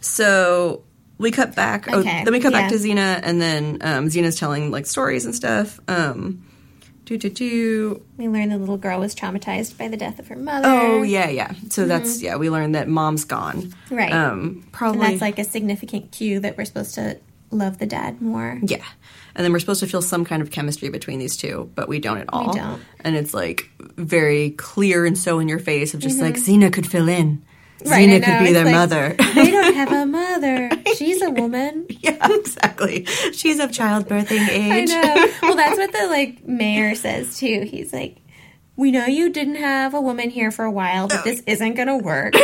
Speaker 1: so we cut back oh,
Speaker 2: Okay,
Speaker 1: then we cut back to
Speaker 2: yeah.
Speaker 1: Xena and then um Xena's telling like stories and stuff. Um do do do
Speaker 2: We learn the little girl was traumatized by the death of her mother.
Speaker 1: Oh yeah, yeah. So that's yeah, we learned that mom's gone.
Speaker 2: Mm-hmm. Right.
Speaker 1: Um probably
Speaker 2: And that's like a significant cue that we're supposed to love the dad more.
Speaker 1: Yeah. And then we're supposed to feel some kind of chemistry between these two, but we don't at all.
Speaker 2: We don't.
Speaker 1: And it's like very clear and so in your face of just like Xena could fill in.
Speaker 2: Right, I
Speaker 1: Xena could be their
Speaker 2: like,
Speaker 1: mother.
Speaker 2: they don't have a mother. [LAUGHS] She's a woman. [LAUGHS]
Speaker 1: yeah, exactly. She's of childbirthing
Speaker 2: I
Speaker 1: age.
Speaker 2: know. Well, that's what the like [LAUGHS] mayor says too. He's like, "We know you didn't have a woman here for a while, but this isn't gonna work."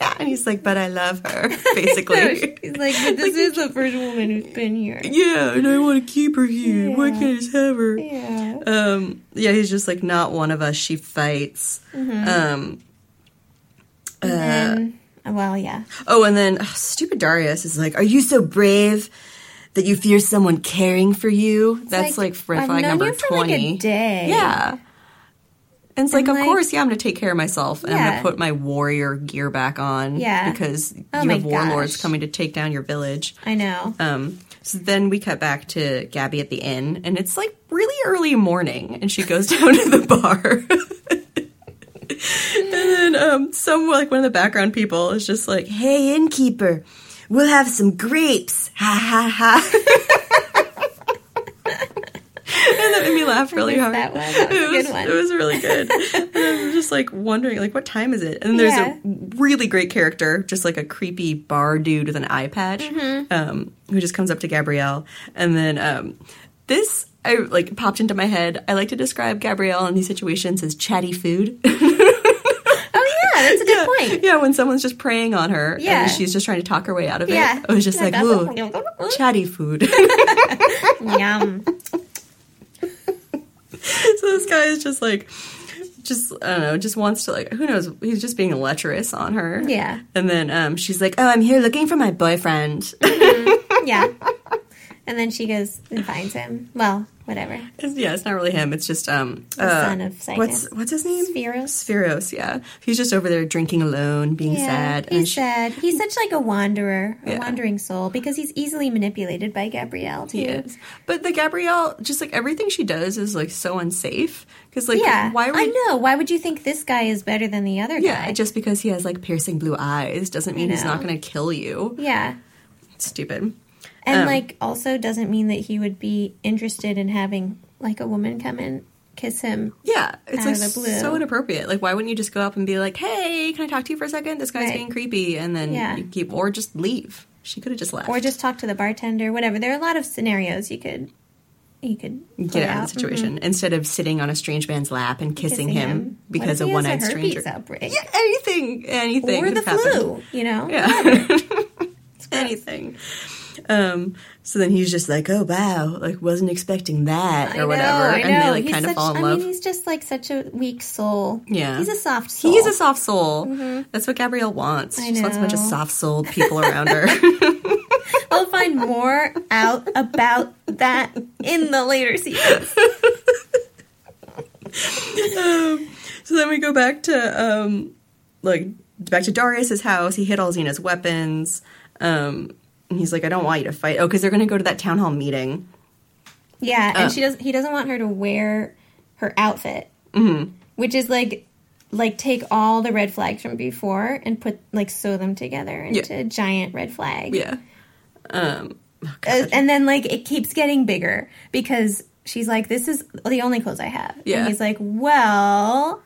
Speaker 1: Yeah, and he's like, but I love her, basically.
Speaker 2: He's like, "But this is the first woman who's been here."
Speaker 1: yeah, and I want to keep her here. Why can't I just have her?
Speaker 2: Yeah.
Speaker 1: Um, yeah, he's just like, not one of us. She fights.
Speaker 2: Mm-hmm.
Speaker 1: Um,
Speaker 2: And then, well, yeah.
Speaker 1: Oh, and then ugh, stupid Darius is like, "Are you so brave that you fear someone caring for you?" That's like, red
Speaker 2: I've
Speaker 1: flag
Speaker 2: known
Speaker 1: number
Speaker 2: you for, like, a
Speaker 1: twenty.
Speaker 2: day.
Speaker 1: Yeah. And it's like,
Speaker 2: And,
Speaker 1: of
Speaker 2: like-
Speaker 1: course, yeah, I'm going to take care of myself, and I'm going to put my warrior gear back on.
Speaker 2: Yeah.
Speaker 1: because
Speaker 2: Oh
Speaker 1: you have warlords
Speaker 2: gosh.
Speaker 1: coming to take down your village.
Speaker 2: I know.
Speaker 1: Um, so then we cut back to Gabby at the inn, and it's like really early morning, and she goes [LAUGHS] down to the bar. [LAUGHS] [LAUGHS] and then um, some like one of the background people is just like, "Hey, innkeeper, we'll have some grapes." Ha ha ha. [LAUGHS] and that made me laugh really hard.
Speaker 2: that one. That was a
Speaker 1: it
Speaker 2: good
Speaker 1: was,
Speaker 2: one.
Speaker 1: It was really good. [LAUGHS] and I'm just like wondering, like, what time is it? And there's
Speaker 2: Yeah.
Speaker 1: a really great character, just like a creepy bar dude with an eye patch,
Speaker 2: Mm-hmm.
Speaker 1: um, who just comes up to Gabrielle, and then um, this. I like popped into my head. I like to describe Gabrielle in these situations as chatty food.
Speaker 2: That's a good
Speaker 1: yeah,
Speaker 2: point.
Speaker 1: yeah, when someone's just preying on her
Speaker 2: Yeah.
Speaker 1: and she's just trying to talk her way out of it. It was just like, ooh, chatty food. [LAUGHS] [LAUGHS]
Speaker 2: Yum.
Speaker 1: so this guy is just like just I don't know, just wants to like who knows, he's just being lecherous on her.
Speaker 2: Yeah.
Speaker 1: And then um she's like, "Oh, I'm here looking for my boyfriend." [LAUGHS]
Speaker 2: Yeah. And then she goes and finds him. Well, whatever.
Speaker 1: It's- yeah, it's not really him. It's just um
Speaker 2: The son of.
Speaker 1: What's what's his name?
Speaker 2: Sphaerus.
Speaker 1: Sphaerus, yeah. He's just over there drinking alone, being
Speaker 2: Yeah,
Speaker 1: sad.
Speaker 2: he's
Speaker 1: she-
Speaker 2: sad. He's such like a wanderer, a
Speaker 1: Yeah.
Speaker 2: wandering soul, because he's easily manipulated by Gabrielle too.
Speaker 1: He is. But the Gabrielle, just like everything she does is like so unsafe. Because like,
Speaker 2: Yeah,
Speaker 1: why would
Speaker 2: I know. Why would you think this guy is better than the other
Speaker 1: Yeah,
Speaker 2: guy?
Speaker 1: just because he has like piercing blue eyes doesn't mean he's not going to kill you.
Speaker 2: yeah,
Speaker 1: Stupid.
Speaker 2: And
Speaker 1: Um,
Speaker 2: like also doesn't mean that he would be interested in having like a woman come and kiss him.
Speaker 1: Yeah, it's like
Speaker 2: of the blue.
Speaker 1: so inappropriate. Like, why wouldn't you just go up and be like, "Hey, can I talk to you for a second? This guy's
Speaker 2: Right.
Speaker 1: being creepy," and then
Speaker 2: Yeah.
Speaker 1: you keep, or just leave. She could have just left
Speaker 2: Or just talk to the bartender, whatever. There are a lot of scenarios you could you could
Speaker 1: get out of
Speaker 2: out. Mm-hmm.
Speaker 1: the situation instead of sitting on a strange man's lap and kissing,
Speaker 2: Kissing
Speaker 1: him,
Speaker 2: What
Speaker 1: because a one eyed stranger.
Speaker 2: outbreak.
Speaker 1: Yeah, anything, anything,
Speaker 2: or the
Speaker 1: have happened.
Speaker 2: flu, you know?
Speaker 1: Yeah. [LAUGHS] anything. Um, so then he's just like, "Oh wow, like wasn't expecting that
Speaker 2: I
Speaker 1: or
Speaker 2: know,
Speaker 1: whatever,"
Speaker 2: I know.
Speaker 1: and they like
Speaker 2: He's
Speaker 1: kind of
Speaker 2: such-
Speaker 1: fall in
Speaker 2: I
Speaker 1: love.
Speaker 2: mean, he's just like such a weak soul.
Speaker 1: Yeah.
Speaker 2: he's a soft soul.
Speaker 1: He's a soft soul. That's what Gabrielle wants. She
Speaker 2: Mm-hmm. I
Speaker 1: just wants a bunch of soft souled [LAUGHS] people around her. [LAUGHS]
Speaker 2: We'll find more out about that in the later seasons.
Speaker 1: so then we go back to um like back to Darius's house. He hid all Xena's weapons. Um And he's like, I don't want you to fight. Oh, because they're going to go to that town hall meeting.
Speaker 2: Yeah,
Speaker 1: Uh.
Speaker 2: and she does. He doesn't want her to wear her outfit,
Speaker 1: Mm-hmm.
Speaker 2: which is like, like take all the red flags from before and put like sew them together into a giant red flag.
Speaker 1: Yeah. Um, oh,
Speaker 2: Uh, and then like it keeps getting bigger because she's like, "This is the only clothes I have."
Speaker 1: Yeah.
Speaker 2: And he's like, "Well."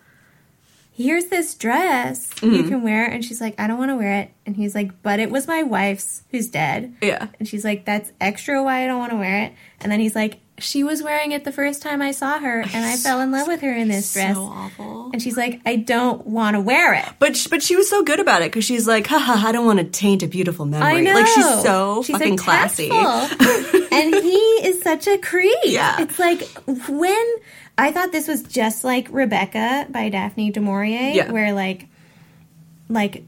Speaker 2: Here's this dress you
Speaker 1: Mm-hmm.
Speaker 2: can wear. And she's like, I don't want to wear it. And he's like, but it was my wife's who's dead.
Speaker 1: yeah.
Speaker 2: And she's like, that's extra why I don't want to wear it. And then he's like, she was wearing it the first time I saw her, and I fell in love with her in this dress.
Speaker 1: So awful.
Speaker 2: And she's like, I don't want to wear it.
Speaker 1: But sh- but she was so good about it because she's like, haha, I don't want to taint a beautiful memory.
Speaker 2: I know.
Speaker 1: Like she's so
Speaker 2: She's,
Speaker 1: fucking
Speaker 2: like,
Speaker 1: classy. [LAUGHS]
Speaker 2: and he is such a creep.
Speaker 1: Yeah.
Speaker 2: It's like when I thought this was just like Rebecca by Daphne du Maurier,
Speaker 1: Yeah.
Speaker 2: where like like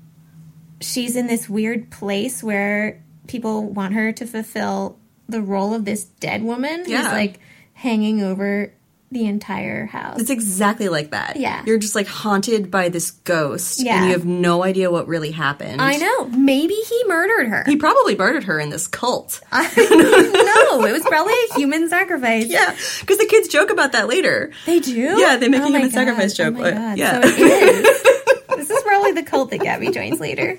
Speaker 2: she's in this weird place where people want her to fulfill the role of this dead woman who's
Speaker 1: Yeah.
Speaker 2: like hanging over the entire house.
Speaker 1: It's exactly like that.
Speaker 2: Yeah.
Speaker 1: You're just like haunted by this ghost
Speaker 2: Yeah.
Speaker 1: and you have no idea what really happened.
Speaker 2: I know. Maybe he murdered her.
Speaker 1: He probably murdered her in this cult. [LAUGHS]
Speaker 2: I know. It was probably a human sacrifice.
Speaker 1: yeah. Because the kids joke about that later.
Speaker 2: They do?
Speaker 1: Yeah, they make a
Speaker 2: Oh my
Speaker 1: human sacrifice joke,
Speaker 2: Oh
Speaker 1: yeah.
Speaker 2: So it is. [LAUGHS] this is probably the cult that Gabby joins later.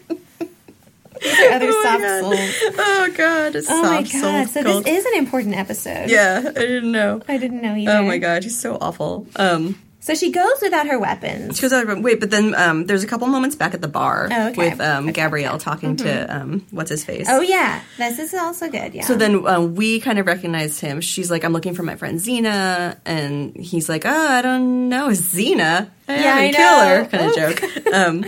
Speaker 2: [LAUGHS] Other
Speaker 1: Oh
Speaker 2: soft
Speaker 1: God.
Speaker 2: souls.
Speaker 1: Oh god, a
Speaker 2: Oh my god. So
Speaker 1: cult.
Speaker 2: this is an important episode.
Speaker 1: Yeah, I didn't know.
Speaker 2: I didn't know either.
Speaker 1: Oh my god, he's so awful. Um
Speaker 2: So she goes without her weapons.
Speaker 1: She goes out of- wait, but then um, there's a couple moments back at the bar
Speaker 2: Oh, okay.
Speaker 1: with um, Gabrielle talking to um, what's his face.
Speaker 2: Oh yeah. This is also good, yeah.
Speaker 1: So then um, we kind of recognize him. She's like, "I'm looking for my friend Xena," and he's like, "Oh, I don't know, it's Xena. Hey,
Speaker 2: Yeah,
Speaker 1: I'm
Speaker 2: I
Speaker 1: killer." Kind of joke.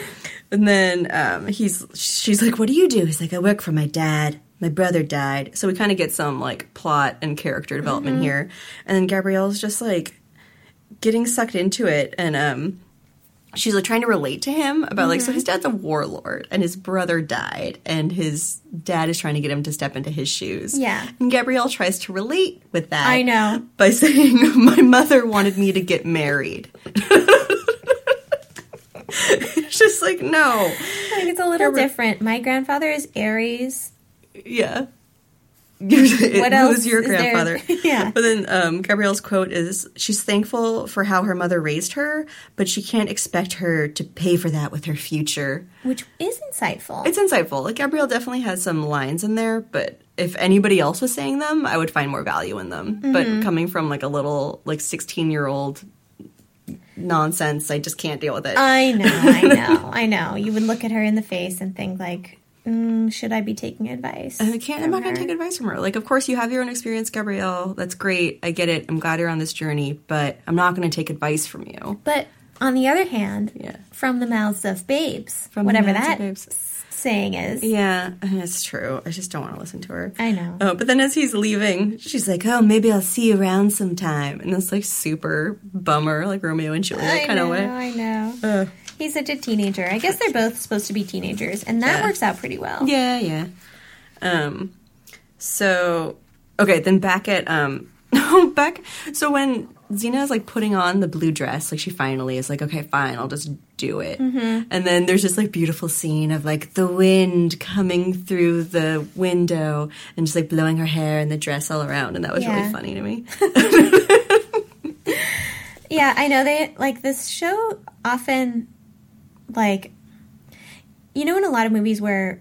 Speaker 1: [LAUGHS] and then um, he's she's like, "What do you do?" He's like, "I work for my dad. My brother died." So we kind of get some like plot and character development
Speaker 2: Mm-hmm.
Speaker 1: here, and then Gabrielle's just like getting sucked into it, and um, she's like trying to relate to him about like
Speaker 2: Mm-hmm.
Speaker 1: so his dad's a warlord and his brother died and his dad is trying to get him to step into his shoes
Speaker 2: Yeah.
Speaker 1: and gabrielle tries to relate with that
Speaker 2: I know.
Speaker 1: by [LAUGHS] saying my mother wanted me to get married [LAUGHS] [LAUGHS] it's just like no
Speaker 2: Like, it's a little different. My grandfather is Ares.
Speaker 1: yeah [LAUGHS]
Speaker 2: What else
Speaker 1: Who's your grandfather? [LAUGHS]
Speaker 2: Yeah.
Speaker 1: But then um, Gabrielle's quote is She's thankful for how her mother raised her, but she can't expect her to pay for that with her future.
Speaker 2: Which is insightful.
Speaker 1: It's insightful. Like Gabrielle definitely has some lines in there, but if anybody else was saying them, I would find more value in them.
Speaker 2: Mm-hmm.
Speaker 1: But coming from like a little like 16-year-old nonsense, I just can't deal with it.
Speaker 2: I know, I [LAUGHS] know, I know. You would look at her in the face and think like, mm, should I be taking advice?
Speaker 1: I can't. I'm not going to take advice from her. Like, of course, you have your own experience, Gabrielle. That's great. I get it. I'm glad you're on this journey, but I'm not going to take advice from you.
Speaker 2: But on the other hand,
Speaker 1: Yeah.
Speaker 2: from the mouths of babes,
Speaker 1: From the
Speaker 2: whatever that
Speaker 1: babes.
Speaker 2: Saying is,
Speaker 1: Yeah, it's true. I just don't want to listen to her.
Speaker 2: I know.
Speaker 1: Oh, but then as he's leaving, she's like, "Oh, maybe I'll see you around sometime," and it's like super bummer, like Romeo and Juliet kind of way.
Speaker 2: I know. He's such a teenager. I guess they're both supposed to be teenagers, and that
Speaker 1: Yeah.
Speaker 2: works out pretty well.
Speaker 1: Yeah, yeah. Um, so okay, then back at um, [LAUGHS] back. So when Xena is like putting on the blue dress, like she finally is like, okay, fine, I'll just do it.
Speaker 2: Mm-hmm.
Speaker 1: And then there's this like beautiful scene of like the wind coming through the window and just like blowing her hair and the dress all around, and that was
Speaker 2: Yeah.
Speaker 1: really funny to me. [LAUGHS]
Speaker 2: Yeah, I know they like this show often like you know in a lot of movies where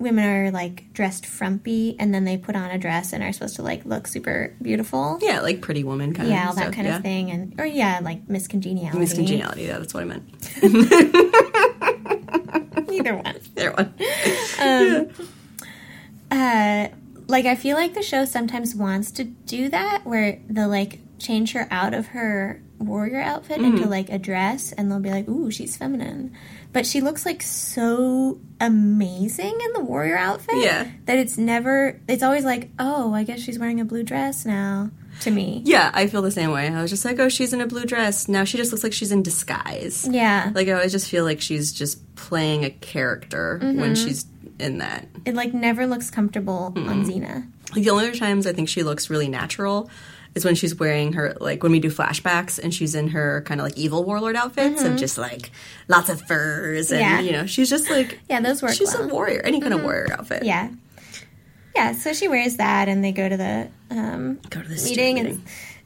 Speaker 2: women are like dressed frumpy and then they put on a dress and are supposed to like look super beautiful.
Speaker 1: yeah, like Pretty Woman kind of.
Speaker 2: Yeah, all that
Speaker 1: stuff,
Speaker 2: kind
Speaker 1: yeah.
Speaker 2: of thing and or yeah, like Miss Congeniality.
Speaker 1: Miss Congeniality, yeah, that's what I meant. [LAUGHS]
Speaker 2: Either one. [LAUGHS]
Speaker 1: There one. [LAUGHS]
Speaker 2: Uh like I feel like the show sometimes wants to do that where they'll like change her out of her warrior outfit into
Speaker 1: Mm-hmm.
Speaker 2: like a dress and they'll be like, "Ooh, she's feminine." But she looks like so amazing in the warrior outfit
Speaker 1: Yeah.
Speaker 2: that it's never it's always like, "Oh, I guess she's wearing a blue dress now." To me.
Speaker 1: Yeah, I feel the same way. I was just like, oh, she's in a blue dress. Now she just looks like she's in disguise.
Speaker 2: Yeah.
Speaker 1: Like I always just feel like she's just playing a character when she's in that.
Speaker 2: It like never looks comfortable on Xena.
Speaker 1: Like the only other times I think she looks really natural is when she's wearing her like when we do flashbacks and she's in her kind of like evil warlord outfits of just like lots of furs and
Speaker 2: Yeah.
Speaker 1: you know she's just like
Speaker 2: Yeah, those work
Speaker 1: she's
Speaker 2: well.
Speaker 1: a warrior any kind of warrior outfit.
Speaker 2: Yeah. Yeah, so she wears that, and they go to the um,
Speaker 1: Go to the
Speaker 2: meeting,
Speaker 1: meeting.
Speaker 2: and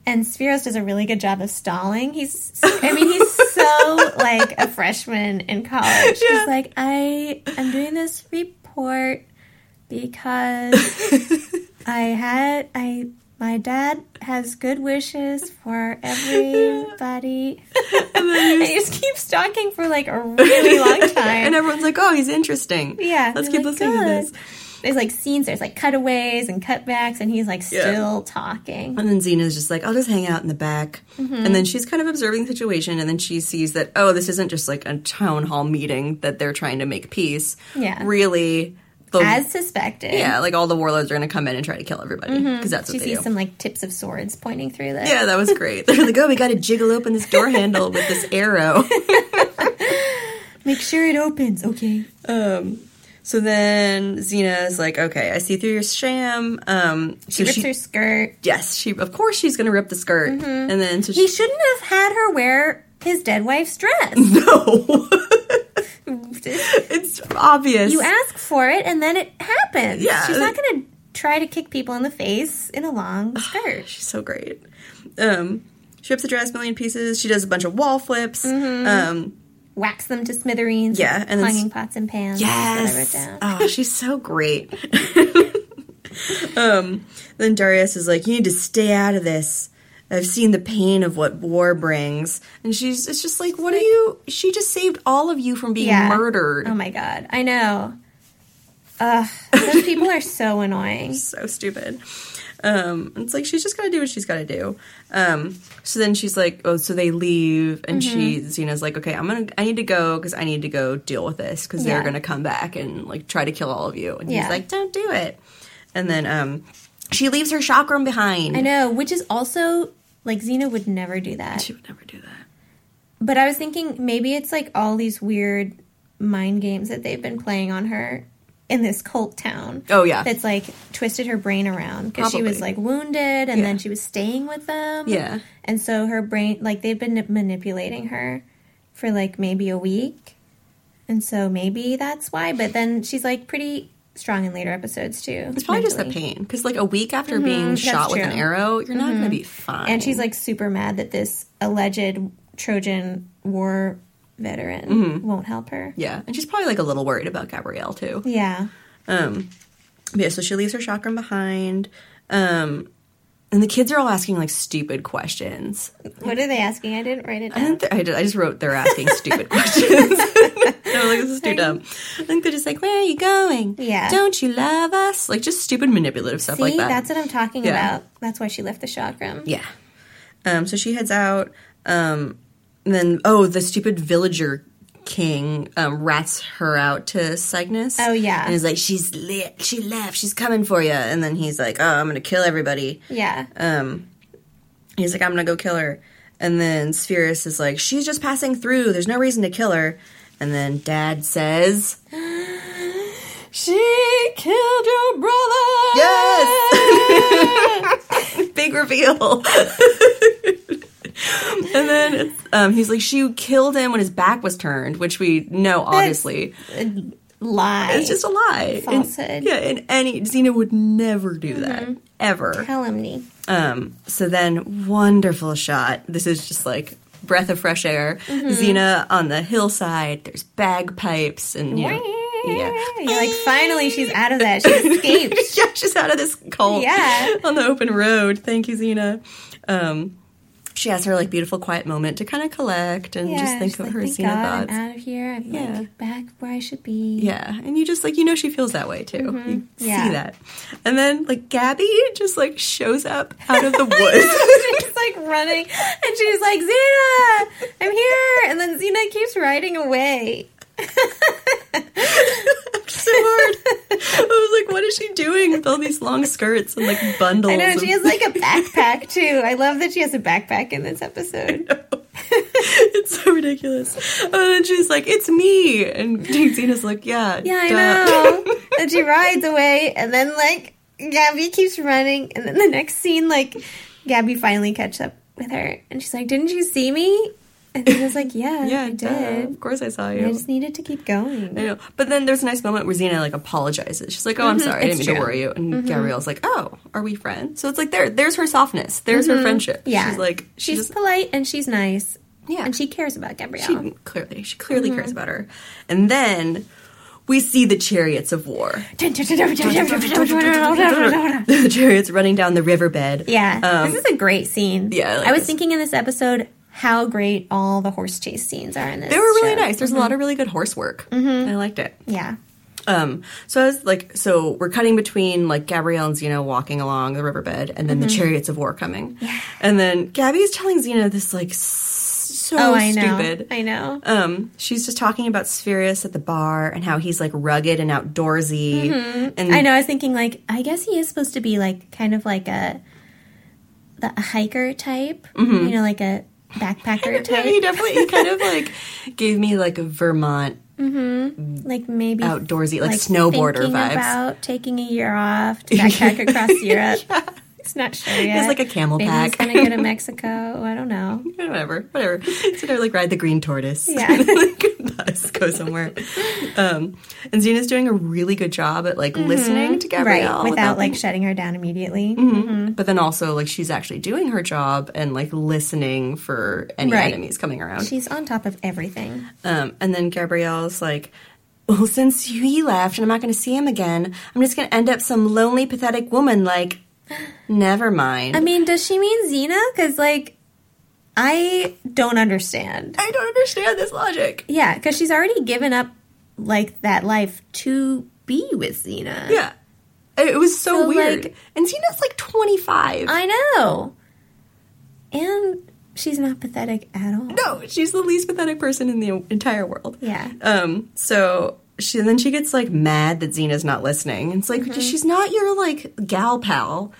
Speaker 2: and Sphaerus does a really good job of stalling. He's, [LAUGHS] I mean, he's so like a freshman in college.
Speaker 1: Yeah.
Speaker 2: He's like, I am doing this report because [LAUGHS] I had I my dad has good wishes for everybody. [LAUGHS] and then [LAUGHS] he just keeps talking for like a really long [LAUGHS] time.
Speaker 1: and everyone's like, "Oh, he's interesting."
Speaker 2: Yeah,
Speaker 1: let's keep
Speaker 2: like,
Speaker 1: listening to this.
Speaker 2: There's like scenes, there's like cutaways and cutbacks, and he's like
Speaker 1: Yeah.
Speaker 2: still talking.
Speaker 1: And then Xena's just like, I'll just hang out in the back.
Speaker 2: Mm-hmm.
Speaker 1: And then she's kind of observing the situation, and then she sees that, oh, this isn't just like a town hall meeting that they're trying to make peace.
Speaker 2: Yeah.
Speaker 1: Really, the,
Speaker 2: As suspected.
Speaker 1: yeah, like all the warlords are going to come in and try to kill everybody because that's
Speaker 2: She
Speaker 1: what they
Speaker 2: sees
Speaker 1: do.
Speaker 2: some like tips of swords pointing through the.
Speaker 1: yeah, that was [LAUGHS] great. They're like, oh, we got to jiggle open this door handle with this arrow. [LAUGHS]
Speaker 2: Make sure it opens, okay?
Speaker 1: um, so then Xena's like, okay, I see through your sham. Um,
Speaker 2: She
Speaker 1: so
Speaker 2: rips
Speaker 1: she,
Speaker 2: her skirt.
Speaker 1: yes, she, of course, she's going to rip the skirt,
Speaker 2: Mm-hmm.
Speaker 1: and then so
Speaker 2: He
Speaker 1: she,
Speaker 2: shouldn't have had her wear his dead wife's dress. [LAUGHS]
Speaker 1: no, it's obvious.
Speaker 2: you ask for it, and then it happens.
Speaker 1: Yeah.
Speaker 2: She's not going to try to kick people in the face in a long [SIGHS] skirt.
Speaker 1: She's so great. Um, she rips the dress million pieces. She does a bunch of wall flips. Um,
Speaker 2: Wax them to smithereens.
Speaker 1: Yeah, and
Speaker 2: clanging pots and pans. That's what I wrote
Speaker 1: yes. Oh, she's so great. [LAUGHS] um, then Darius is like, "You need to stay out of this. I've seen the pain of what war brings." And she's it's just like, "What are you?" She just saved all of you from being
Speaker 2: Yeah.
Speaker 1: murdered.
Speaker 2: Oh my god, I know. Ugh, those [LAUGHS] people are so annoying.
Speaker 1: so stupid. Um, it's like she's just gotta do what she's gotta do. Um, so then she's like, oh, so they leave, and she
Speaker 2: Mm-hmm.
Speaker 1: Xena's like, okay, I'm gonna, I need to go because I need to go deal with this because they're gonna come back and like try to kill all of you. And
Speaker 2: Yeah.
Speaker 1: he's like, don't do it. And then um, she leaves her chakram behind.
Speaker 2: I know, which is also like Xena would never do that.
Speaker 1: She would never do that.
Speaker 2: But I was thinking maybe it's like all these weird mind games that they've been playing on her in this cult town.
Speaker 1: Oh yeah,
Speaker 2: That's like twisted her brain around because she was like wounded and
Speaker 1: Yeah.
Speaker 2: then she was staying with them.
Speaker 1: Yeah.
Speaker 2: And so her brain, like they've been manipulating her for like maybe a week. And so maybe that's why. But then she's like pretty strong in later episodes too.
Speaker 1: it's probably just the pain because like a week after being
Speaker 2: that's
Speaker 1: shot with an arrow, you're not gonna be fine.
Speaker 2: And she's like super mad that this alleged Trojan war veteran
Speaker 1: Mm-hmm.
Speaker 2: won't help her.
Speaker 1: yeah, and she's probably like a little worried about Gabrielle too.
Speaker 2: Yeah.
Speaker 1: Um, yeah, so she leaves her chakram behind. Um, and the kids are all asking like stupid questions.
Speaker 2: What are they asking? I didn't write it
Speaker 1: I,
Speaker 2: down.
Speaker 1: I, did- I just wrote they're asking [LAUGHS] stupid questions. [LAUGHS] they're like, this is too dumb. I think they're just like, where are you going?
Speaker 2: Yeah.
Speaker 1: Don't you love us? Like just stupid manipulative stuff
Speaker 2: See,
Speaker 1: like that.
Speaker 2: that's what I'm talking
Speaker 1: Yeah.
Speaker 2: about. That's why she left the chakram.
Speaker 1: yeah. Um, so she heads out. Um, and then, oh, the stupid villager king um, rats her out to Cygnus.
Speaker 2: Oh, yeah.
Speaker 1: And he's like, she's lit. She left. She's coming for you. And then he's like, oh, I'm going to kill everybody.
Speaker 2: Yeah.
Speaker 1: Um, he's like, I'm gonna go kill her. And then Sphaerus is like, she's just passing through. There's no reason to kill her. And then Dad says, [GASPS]
Speaker 2: She killed your brother.
Speaker 1: Yes! [LAUGHS] Big reveal. [LAUGHS] and then um, he's like, she killed him when his back was turned, which we know, obviously.
Speaker 2: Lie.
Speaker 1: It's just a lie. And-
Speaker 2: Falsehood.
Speaker 1: yeah, and any Xena would never do that. Ever.
Speaker 2: calumny.
Speaker 1: Um, so then, wonderful shot. This is just like breath of fresh air.
Speaker 2: Mm-hmm.
Speaker 1: Xena on the hillside. There's bagpipes and you know, yeah,
Speaker 2: You're like, finally, she's out of that. She escaped. [LAUGHS]
Speaker 1: yeah. She's out of this cult.
Speaker 2: Yeah.
Speaker 1: on the open road. Thank you, Xena. Um, she has her like beautiful quiet moment to kind of collect and
Speaker 2: Yeah,
Speaker 1: just think of
Speaker 2: like,
Speaker 1: her Xena
Speaker 2: God,
Speaker 1: thoughts.
Speaker 2: I'm out of here. I'm
Speaker 1: Yeah.
Speaker 2: like back where I should be.
Speaker 1: Yeah, and you just like you know she feels that way too. You
Speaker 2: Mm-hmm. Yeah.
Speaker 1: see that, and then like Gabby just like shows up [LAUGHS] out of the [LAUGHS] woods.
Speaker 2: she's like running, and she's like, "Xena, I'm here!" And then Xena keeps riding away.
Speaker 1: So hard. I was like, what is she doing with all these long skirts and like bundles?
Speaker 2: I know and she has like a backpack too. I love that she has a backpack in this episode. [LAUGHS]
Speaker 1: it's so ridiculous. And then she's like, it's me. And Xena's like, yeah.
Speaker 2: Yeah, I
Speaker 1: duh."
Speaker 2: know. [LAUGHS] and she rides away, and then like Gabby keeps running, and then the next scene, like Gabby finally catches up with her, and she's like, "Didn't you see me?" [LAUGHS] And he was like, "Yeah,
Speaker 1: yeah,
Speaker 2: I did.
Speaker 1: Of course I saw you.
Speaker 2: I just needed to keep going."
Speaker 1: I know. But then there's a nice moment where Xena like apologizes. She's like, "Oh, I'm sorry. I didn't
Speaker 2: Mm-hmm. it's
Speaker 1: mean to
Speaker 2: true. Mm-hmm.
Speaker 1: worry you." And Gabrielle's like, "Oh, are we friends?" So it's like there, there's her softness. There's her friendship.
Speaker 2: Mm-hmm. Yeah,
Speaker 1: she's like, she
Speaker 2: she's
Speaker 1: just,
Speaker 2: polite and she's nice.
Speaker 1: Yeah.
Speaker 2: and she cares about Gabrielle.
Speaker 1: she clearly, she clearly
Speaker 2: Mm-hmm.
Speaker 1: cares about her. And then we see the chariots of war. [LAUGHS] the chariots running down the riverbed.
Speaker 2: yeah,
Speaker 1: Um,
Speaker 2: this is a great scene.
Speaker 1: yeah, I like
Speaker 2: I was thinking in this episode how great all the horse chase scenes are in this.
Speaker 1: they were really
Speaker 2: show.
Speaker 1: nice. There's a lot of really good horse work. I liked it.
Speaker 2: Yeah,
Speaker 1: Um, so I was like, so we're cutting between like Gabrielle and Xena walking along the riverbed, and then the
Speaker 2: Mm-hmm.
Speaker 1: chariots of war coming. yeah. And then Gabby is telling Xena this like so
Speaker 2: oh, I know,
Speaker 1: stupid.
Speaker 2: I know.
Speaker 1: Um, she's just talking about Sphaerus at the bar and how he's like rugged and outdoorsy. And
Speaker 2: Mm-hmm. I know. I was thinking like I guess he is supposed to be like kind of like a the a hiker type, you know, like a backpacker
Speaker 1: Mm-hmm.
Speaker 2: Type,
Speaker 1: he definitely he kind of [LAUGHS] like gave me like a Vermont
Speaker 2: like maybe
Speaker 1: outdoorsy, like, snowboarder
Speaker 2: thinking
Speaker 1: vibes.
Speaker 2: About taking a year off to [LAUGHS] backpack across Europe. [LAUGHS] He's not sure yet.
Speaker 1: has, like, a camel
Speaker 2: maybe
Speaker 1: pack.
Speaker 2: He's gonna go to [LAUGHS] Mexico. I don't know. [LAUGHS]
Speaker 1: whatever, whatever. So they like ride the green tortoise.
Speaker 2: Yeah. [LAUGHS]
Speaker 1: like, bus, go somewhere. Um, and Xena's doing a really good job at like listening to Gabrielle
Speaker 2: Mm-hmm. Right, without like shutting her down immediately.
Speaker 1: Mm-hmm. But then also like she's actually doing her job and like listening for any
Speaker 2: Right.
Speaker 1: enemies coming around.
Speaker 2: She's on top of everything.
Speaker 1: Um, and then Gabrielle's like, well, since he left and I'm not going to see him again, I'm just going to end up some lonely, pathetic woman. Like, never mind.
Speaker 2: I mean, does she mean Xena? Because like, I don't understand.
Speaker 1: I don't understand this logic.
Speaker 2: Yeah, because she's already given up like that life to be with Xena.
Speaker 1: Yeah. It was so,
Speaker 2: So,
Speaker 1: weird.
Speaker 2: like-
Speaker 1: and Xena's like 25.
Speaker 2: I know. And she's not pathetic at all.
Speaker 1: no, she's the least pathetic person in the entire world.
Speaker 2: Yeah.
Speaker 1: Um, so she and then she gets like mad that Xena's not listening. It's like she's not your like gal pal.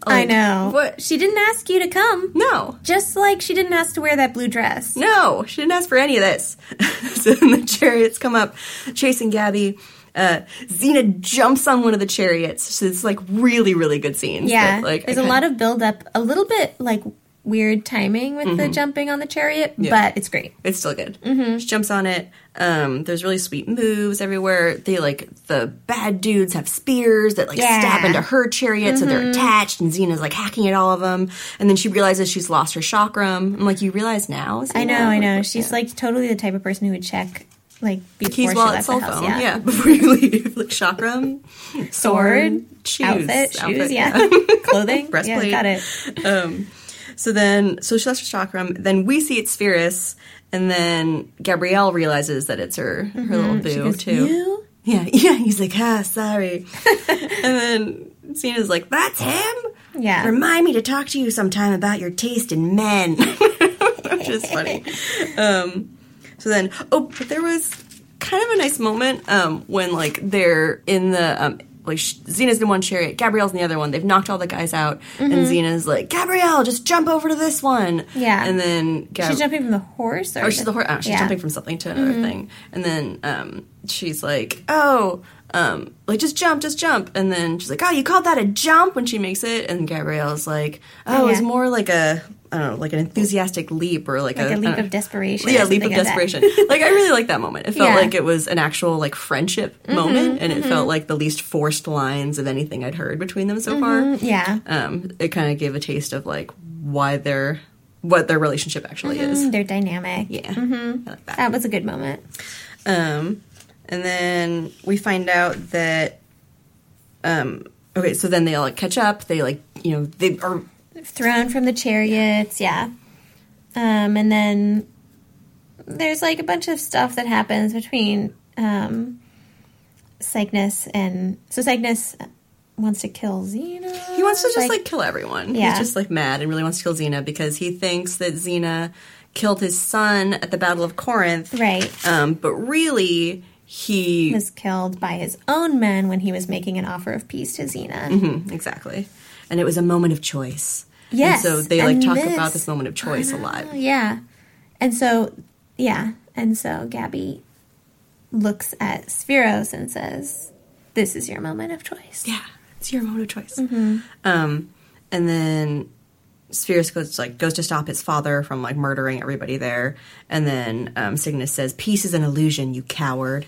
Speaker 2: Mm-hmm. I know.
Speaker 1: What?
Speaker 2: She didn't ask you to come.
Speaker 1: No.
Speaker 2: Just like she didn't ask to wear that blue dress.
Speaker 1: No, she didn't ask for any of this. [LAUGHS] so then the chariots come up, chasing Gabby. Uh, Xena jumps on one of the chariots. So it's like really, really good scenes.
Speaker 2: Yeah.
Speaker 1: like
Speaker 2: There's a lot of build up, a little bit like weird timing with the jumping on the chariot,
Speaker 1: Yeah.
Speaker 2: but it's great.
Speaker 1: It's still good. She jumps on it. Um, there's really sweet moves everywhere. They like the bad dudes have spears that like
Speaker 2: Yeah.
Speaker 1: stab into her chariot, so they're attached, and Xena's like hacking at all of them. And then she realizes she's lost her chakram. I'm like, you realize now?
Speaker 2: I know, I know. She's like totally the type of person who would check like before
Speaker 1: Keys,
Speaker 2: she
Speaker 1: wallet,
Speaker 2: left
Speaker 1: cell phone.
Speaker 2: Yeah.
Speaker 1: Yeah. [LAUGHS] before you leave, like chakram, sword,
Speaker 2: Sword,
Speaker 1: shoes,
Speaker 2: outfit, shoes,
Speaker 1: outfit,
Speaker 2: yeah. [LAUGHS] Clothing.
Speaker 1: Breastplate.
Speaker 2: Yeah, got it.
Speaker 1: Um, so then, so she lost her chakram. Then we see it's Sphaerus, and then Gabrielle realizes that it's her her little boo
Speaker 2: Mm-hmm. goes,
Speaker 1: too.
Speaker 2: "You?"
Speaker 1: Yeah, [LAUGHS] yeah. He's like, ah, sorry. [LAUGHS] and then Xena's like, that's him.
Speaker 2: Yeah.
Speaker 1: Remind me to talk to you sometime about your taste in men, [LAUGHS] which is funny. Um, so then, oh, but there was kind of a nice moment um, when like they're in the um, like Xena's in one chariot, Gabrielle's in the other one. They've knocked all the guys out, and Xena's like, Gabrielle, just jump over to this one.
Speaker 2: Mm-hmm. Yeah.
Speaker 1: and then Gab-
Speaker 2: She's jumping from the horse, or
Speaker 1: Oh, she's the horse. Oh, she's
Speaker 2: Yeah.
Speaker 1: jumping from something to another thing, and then um, she's like, "Oh, um, like just jump, just jump." And then she's like, "Oh, you called that a jump?" When she makes it, and Gabrielle's like, "Oh,
Speaker 2: Oh,
Speaker 1: it's more like a, I don't know, like an enthusiastic leap or like,
Speaker 2: like a
Speaker 1: I
Speaker 2: leap of desperation.
Speaker 1: Yeah, leap of
Speaker 2: like
Speaker 1: desperation. like I really like that moment. It felt
Speaker 2: Yeah.
Speaker 1: like it was an actual like friendship moment, and it felt like the least forced lines of anything I'd heard between them so far.
Speaker 2: Yeah.
Speaker 1: Um, it kind of gave a taste of like why their what their relationship actually is.
Speaker 2: They're dynamic.
Speaker 1: Yeah, I like that.
Speaker 2: That was a good moment.
Speaker 1: Um, and then we find out that, um, okay, so then they all like catch up. They like, you know, they are,
Speaker 2: Thrown from the chariots, yeah. Um, and then there's like a bunch of stuff that happens between um, Cygnus and so Cygnus wants to kill Xena.
Speaker 1: he wants to just like, kill everyone.
Speaker 2: Yeah.
Speaker 1: He's just like mad and really wants to kill Xena because he thinks that Xena killed his son at the Battle of Corinth.
Speaker 2: right
Speaker 1: Um, but really, he.
Speaker 2: was killed by his own men when he was making an offer of peace to Xena.
Speaker 1: Mhm, exactly. And it was a moment of choice.
Speaker 2: Yes,
Speaker 1: And so they like talk
Speaker 2: this-
Speaker 1: about this moment of choice a lot.
Speaker 2: Yeah. And so, yeah. And so Gabby looks at Sphaerus and says, This is your moment of choice.
Speaker 1: Yeah, it's your moment of choice.
Speaker 2: Mm-hmm.
Speaker 1: Um, and then Sphaerus goes like goes to stop his father from like murdering everybody there, and then um, Cygnus says, "Peace is an illusion, you coward."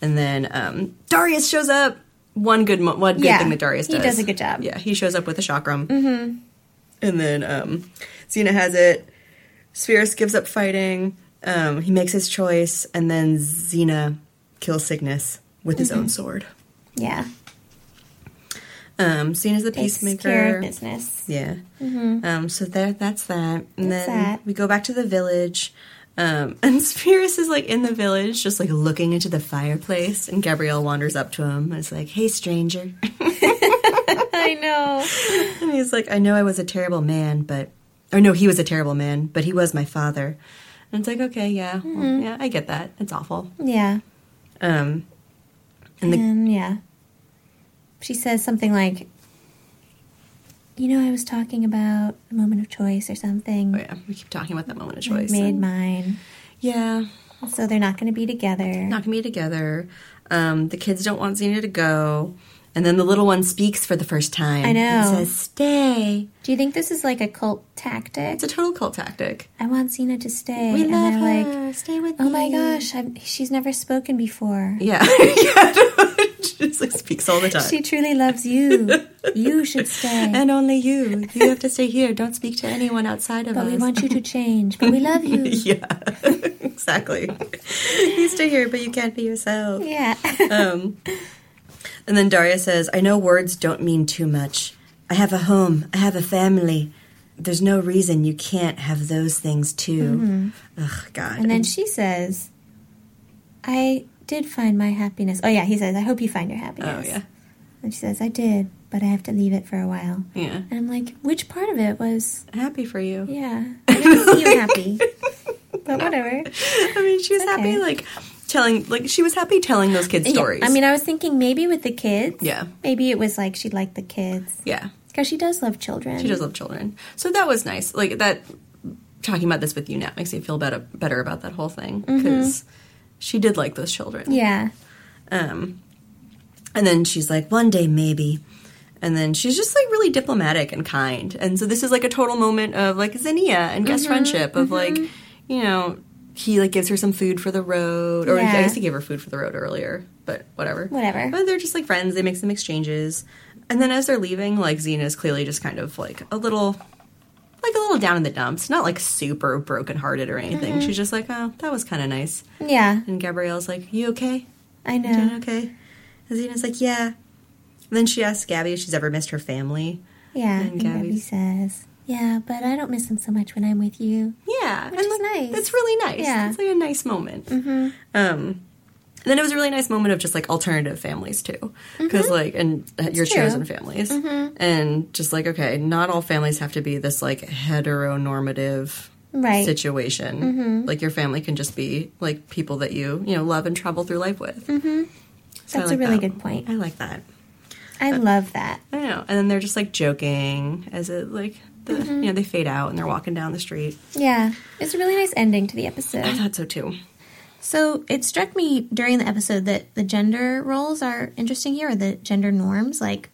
Speaker 1: And then um, Darius shows up. One good mo- one good
Speaker 2: Yeah,
Speaker 1: thing that Darius does.
Speaker 2: he
Speaker 1: does.
Speaker 2: does a good job.
Speaker 1: Yeah, he shows up with a chakram. Mm-hmm. And then um, Xena has it. Sphaerus gives up fighting. Um, he makes his choice, and then Xena kills Cygnus with his
Speaker 2: Mm-hmm.
Speaker 1: own sword.
Speaker 2: Yeah.
Speaker 1: Um, Xena's the
Speaker 2: Takes
Speaker 1: peacemaker.
Speaker 2: business.
Speaker 1: Yeah. Um, so there, that's that. And
Speaker 2: That's
Speaker 1: then
Speaker 2: that.
Speaker 1: we go back to the village. Um, [LAUGHS] and Sphaerus is like in the village, just like looking into the fireplace. And Gabrielle wanders up to him and is like, "Hey, stranger." [LAUGHS] [LAUGHS] [LAUGHS]
Speaker 2: I know.
Speaker 1: and he's like, "I know I was a terrible man, but or no, he was a terrible man, but he was my father." And it's like, okay, yeah,
Speaker 2: Mm-hmm.
Speaker 1: yeah, I get that. It's awful.
Speaker 2: Yeah.
Speaker 1: Um, and the
Speaker 2: And yeah. She says something like, you know, I was talking about a moment of choice or something.
Speaker 1: oh yeah, we keep talking about that moment of
Speaker 2: I
Speaker 1: choice.
Speaker 2: made
Speaker 1: And-
Speaker 2: mine.
Speaker 1: yeah,
Speaker 2: So they're not going to be together.
Speaker 1: not gonna be together. Um, the kids don't want Xena to go, and then the little one speaks for the first time.
Speaker 2: I know.
Speaker 1: and says, "Stay."
Speaker 2: Do you think this is like a cult tactic?
Speaker 1: It's a total cult tactic.
Speaker 2: I want Xena to stay.
Speaker 1: We
Speaker 2: and
Speaker 1: love
Speaker 2: they're
Speaker 1: her.
Speaker 2: like,
Speaker 1: Stay with me.
Speaker 2: oh my gosh, I've, she's never spoken before.
Speaker 1: Yeah, [LAUGHS] yeah. [LAUGHS] she just like speaks all the time.
Speaker 2: She truly loves you. [LAUGHS] you should stay.
Speaker 1: and only you. You have to stay here. Don't speak to anyone outside of
Speaker 2: but
Speaker 1: us.
Speaker 2: we want you to change. But we love you.
Speaker 1: yeah, exactly. you stay here, but you can't be yourself.
Speaker 2: yeah.
Speaker 1: Um, and then Daria says, I know words don't mean too much. I have a home, I have a family. There's no reason you can't have those things too. Ugh, God.
Speaker 2: Mm-hmm. And then she says, I did find my happiness. Oh, yeah, he says, I hope you find your happiness.
Speaker 1: oh, yeah.
Speaker 2: And she says, I did, but I have to leave it for a while.
Speaker 1: Yeah.
Speaker 2: And I'm like, which part of it was,
Speaker 1: Happy for you.
Speaker 2: yeah, [LAUGHS] I didn't see you happy. But whatever.
Speaker 1: I mean, she was
Speaker 2: It's
Speaker 1: happy, like, telling, like, she was happy telling those kids
Speaker 2: Yeah,
Speaker 1: stories.
Speaker 2: I mean, I was thinking maybe with the kids.
Speaker 1: Yeah.
Speaker 2: Maybe it was like she liked the kids.
Speaker 1: yeah.
Speaker 2: Because she does love children.
Speaker 1: She does love children. So that was nice. Like, that, talking about this with you now makes me feel better, better about that whole thing. Because she did like those children.
Speaker 2: Yeah.
Speaker 1: Um, and then she's like, one day maybe. And then she's just like really diplomatic and kind. And so this is like a total moment of like Xenia and guest
Speaker 2: Mm-hmm.
Speaker 1: friendship of like, you know, he like gives her some food for the road. Or I guess he gave her food for the road earlier, but whatever.
Speaker 2: Whatever.
Speaker 1: But they're just like friends. They make some exchanges. And then as they're leaving, like Xena's clearly just kind of like a little like a little down in the dumps, not like super brokenhearted or anything.
Speaker 2: Mm-hmm.
Speaker 1: She's just like, oh, that was kind of nice.
Speaker 2: Yeah.
Speaker 1: And Gabrielle's like, you okay?
Speaker 2: I
Speaker 1: You
Speaker 2: know.
Speaker 1: okay? And Xena's like, yeah. And then she asks Gabby if she's ever missed her family.
Speaker 2: Yeah.
Speaker 1: And
Speaker 2: And Gabby says, yeah, but I don't miss them so much when I'm with you.
Speaker 1: Yeah,
Speaker 2: Which is
Speaker 1: like,
Speaker 2: nice.
Speaker 1: That's really nice.
Speaker 2: Yeah.
Speaker 1: it's like a nice moment. Mm-hmm. Um, and then it was a really nice moment of just like alternative families too, because like and uh, your
Speaker 2: Mm-hmm. true.
Speaker 1: chosen families, and just like okay, not all families have to be this like heteronormative
Speaker 2: Right.
Speaker 1: situation. Like your family can just be like people that you you know love and travel through life with. Mm-hmm.
Speaker 2: That's a really good point.
Speaker 1: I like that.
Speaker 2: I love that.
Speaker 1: I know. And then they're just like joking as it like the
Speaker 2: Mm-hmm.
Speaker 1: you know they fade out and they're walking down the street.
Speaker 2: Yeah. It's a really nice ending to the episode.
Speaker 1: I thought so too.
Speaker 2: So it struck me during the episode that the gender roles are interesting here, or the gender norms. Like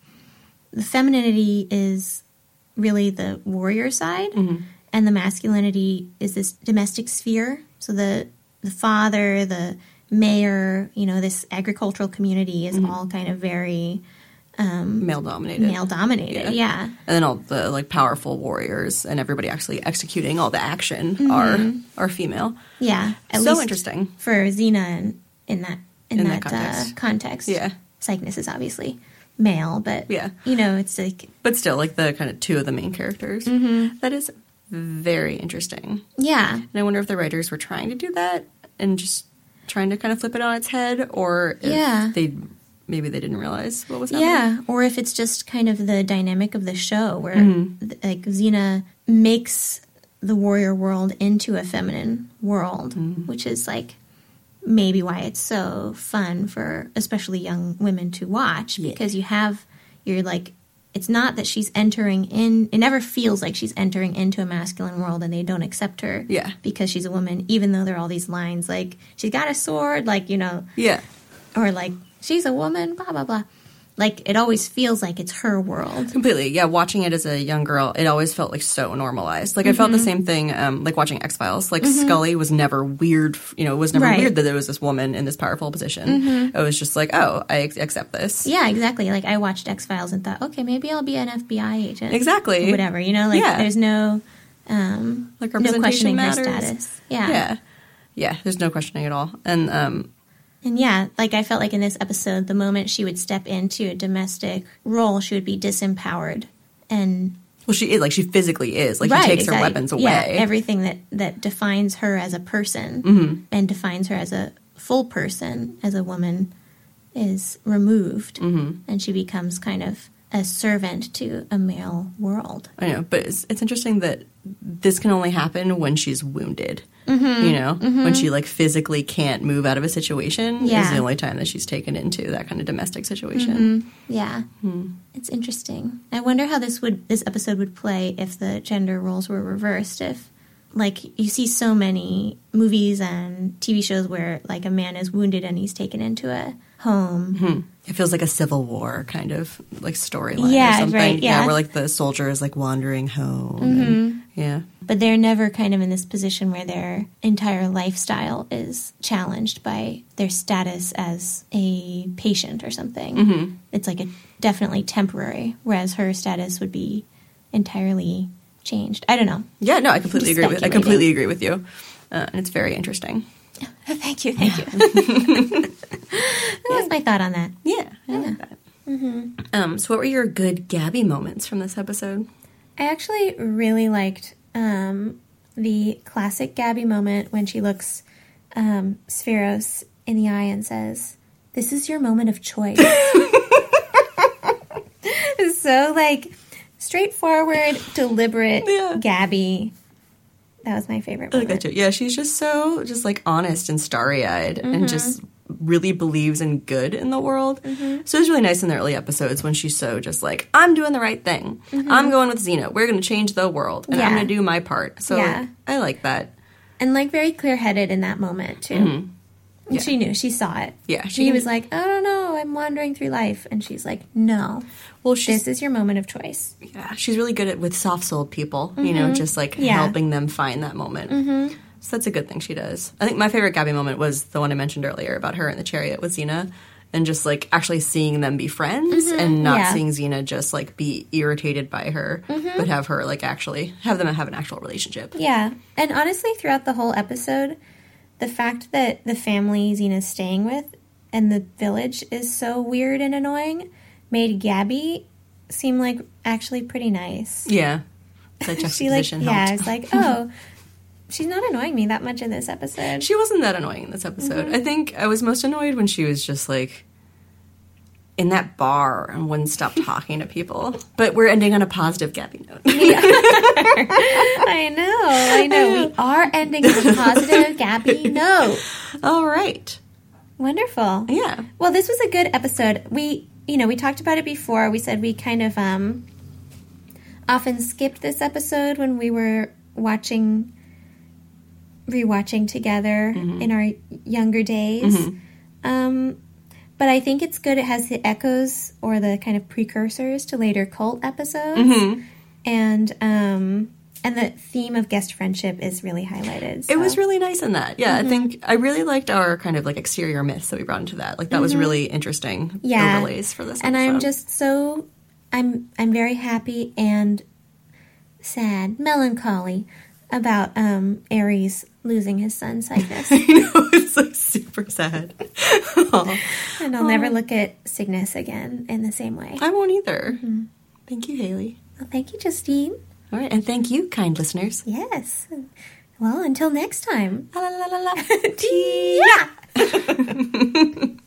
Speaker 2: the femininity is really the warrior side, and the masculinity is this domestic sphere. So the the father, the mayor, you know, this agricultural community is all kind of very
Speaker 1: Male dominated.
Speaker 2: male dominated. Yeah.
Speaker 1: And then all the like powerful warriors and everybody actually executing all the action are are female.
Speaker 2: Yeah. At
Speaker 1: So
Speaker 2: least
Speaker 1: interesting.
Speaker 2: for Xena in, in that in,
Speaker 1: In
Speaker 2: that,
Speaker 1: that
Speaker 2: uh,
Speaker 1: context.
Speaker 2: context.
Speaker 1: Yeah.
Speaker 2: Cygnus is obviously male, but
Speaker 1: Yeah.
Speaker 2: you know, it's like
Speaker 1: But still like the kind of two of the main characters.
Speaker 2: Mm-hmm.
Speaker 1: That is very interesting.
Speaker 2: yeah,
Speaker 1: And I wonder if the writers were trying to do that and just trying to kind of flip it on its head or if
Speaker 2: Yeah.
Speaker 1: they maybe they didn't realize what was happening.
Speaker 2: yeah, or if it's just kind of the dynamic of the show where
Speaker 1: Mm-hmm.
Speaker 2: like Xena makes the warrior world into a feminine world,
Speaker 1: Mm-hmm.
Speaker 2: which is like maybe why it's so fun for especially young women to watch because you have you're like it's not that she's entering in it never feels like she's entering into a masculine world and they don't accept her
Speaker 1: Yeah.
Speaker 2: because she's a woman even though there are all these lines like she's got a sword like you know
Speaker 1: Yeah.
Speaker 2: or like she's a woman blah blah blah like it always feels like it's her world.
Speaker 1: Completely, yeah. Watching it as a young girl, it always felt like so normalized. Like I felt the
Speaker 2: Mm-hmm.
Speaker 1: same thing, um, like watching X Files. Like Scully was never weird. You know, it was never
Speaker 2: Right. Mm-hmm.
Speaker 1: weird that there was this woman in this powerful position. It was just like, oh, I accept this.
Speaker 2: Yeah, exactly. Like I watched X Files and thought, okay, maybe I'll be an FBI agent.
Speaker 1: Exactly.
Speaker 2: Or whatever. You know, like
Speaker 1: Yeah.
Speaker 2: there's no um
Speaker 1: Like
Speaker 2: no
Speaker 1: representation
Speaker 2: questioning her status. Yeah.
Speaker 1: yeah, yeah. There's no questioning at all. And um,
Speaker 2: And yeah, like I felt like in this episode, the moment she would step into a domestic role, she would be disempowered and
Speaker 1: well, she is like she physically is like he takes her weapons away.
Speaker 2: Yeah, everything that that defines her as a person
Speaker 1: Mm-hmm.
Speaker 2: and defines her as a full person, as a woman, is removed,
Speaker 1: Mm-hmm.
Speaker 2: and she becomes kind of a servant to a male world.
Speaker 1: I know, but it's, it's interesting that this can only happen when she's wounded.
Speaker 2: Mm-hmm.
Speaker 1: You know, when she like physically can't move out of a situation is the only time that she's taken into that kind of domestic situation.
Speaker 2: Yeah,
Speaker 1: Hmm.
Speaker 2: it's interesting. I wonder how this would this episode would play if the gender roles were reversed. If like you see so many movies and TV shows where like a man is wounded and he's taken into a home.
Speaker 1: It feels like a civil war kind of like storyline
Speaker 2: Yeah,
Speaker 1: or something.
Speaker 2: right, yeah. Mm-hmm.
Speaker 1: where like the soldier is like wandering home. and- yeah.
Speaker 2: but they're never kind of in this position where their entire lifestyle is challenged by their status as a patient or something.
Speaker 1: Mm-hmm.
Speaker 2: It's like a definitely temporary, whereas her status would be entirely changed. I don't know.
Speaker 1: Yeah, no, I completely agree with I completely agree with you. Uh, and it's very interesting. [LAUGHS]
Speaker 2: thank you, thank you. [LAUGHS] that was my thought on that.
Speaker 1: Yeah, I like that. Um, so what were your good Gabby moments from this episode?
Speaker 2: I actually really liked um, the classic Gabby moment when she looks um, Sphaerus in the eye and says, "This is your moment of choice." [LAUGHS] So like straightforward, deliberate
Speaker 1: Yeah.
Speaker 2: Gabby. That was my favorite
Speaker 1: I like that too. Yeah, she's just so just like honest and starry eyed
Speaker 2: Mm-hmm.
Speaker 1: and just really believes in good in the world.
Speaker 2: Mm-hmm.
Speaker 1: So it's really nice in the early episodes when she's so just like, I'm doing the right thing. I'm going with Xena. We're going to change the world and I'm
Speaker 2: Mm-hmm.
Speaker 1: Going to do my part. So
Speaker 2: Yeah.
Speaker 1: I like that.
Speaker 2: And like very clear headed in that moment too. And
Speaker 1: Yeah.
Speaker 2: She knew, she saw it.
Speaker 1: Yeah, she
Speaker 2: was like, I don't know, I'm wandering through life. And she's like, No,
Speaker 1: Well,
Speaker 2: this is your moment of choice.
Speaker 1: yeah, she's really good at with soft souled people. You know, just like
Speaker 2: Mm-hmm. Yeah. Mm-hmm.
Speaker 1: helping them find that moment. So that's a good thing she does. I think my favorite Gabby moment was the one I mentioned earlier about her in the chariot with Xena. And just like actually seeing them be friends and not
Speaker 2: Mm-hmm. Yeah.
Speaker 1: seeing Xena just like be irritated by her,
Speaker 2: Mm-hmm.
Speaker 1: but have her like actually have them have an actual relationship.
Speaker 2: Yeah. And honestly, throughout the whole episode, the fact that the family Xena's staying with and the village is so weird and annoying made Gabby seem like actually pretty nice.
Speaker 1: Yeah. That [LAUGHS]
Speaker 2: She like,
Speaker 1: juxtaposition
Speaker 2: yeah,
Speaker 1: helped.
Speaker 2: it's like, [LAUGHS] oh, she's not annoying me that much in this episode.
Speaker 1: She wasn't that annoying in this episode.
Speaker 2: Mm-hmm.
Speaker 1: I think I was most annoyed when she was just like in that bar and wouldn't stop talking to people. But we're ending on a positive Gabby note. [LAUGHS] Yeah.
Speaker 2: I know, I know. We are ending with a positive Gabby note.
Speaker 1: All right.
Speaker 2: Wonderful.
Speaker 1: Yeah.
Speaker 2: Well, this was a good episode. We, you know, we talked about it before. We said we kind of um often skipped this episode when we were watching rewatching together in our younger days. Um but I think it's good it has the echoes or the kind of precursors to later cult episodes. And um and the theme of guest friendship is really highlighted.
Speaker 1: It was really nice in that. Yeah, I think I really liked our kind of like exterior myths that we brought into that. Like that was really interesting
Speaker 2: Yeah.
Speaker 1: overlays for this
Speaker 2: and I'm just so I'm I'm very happy and sad, melancholy about um Ares losing his son Cygnus. [LAUGHS]
Speaker 1: I know, [LAUGHS] it's like super sad. [LAUGHS]
Speaker 2: And I'll never look at Cygnus again in the same way.
Speaker 1: I won't either. Mm-hmm. Thank you, Haley.
Speaker 2: Well, thank you, Justine.
Speaker 1: All right, and thank you, kind listeners.
Speaker 2: Yes. Well, until next time.
Speaker 1: La la la la la.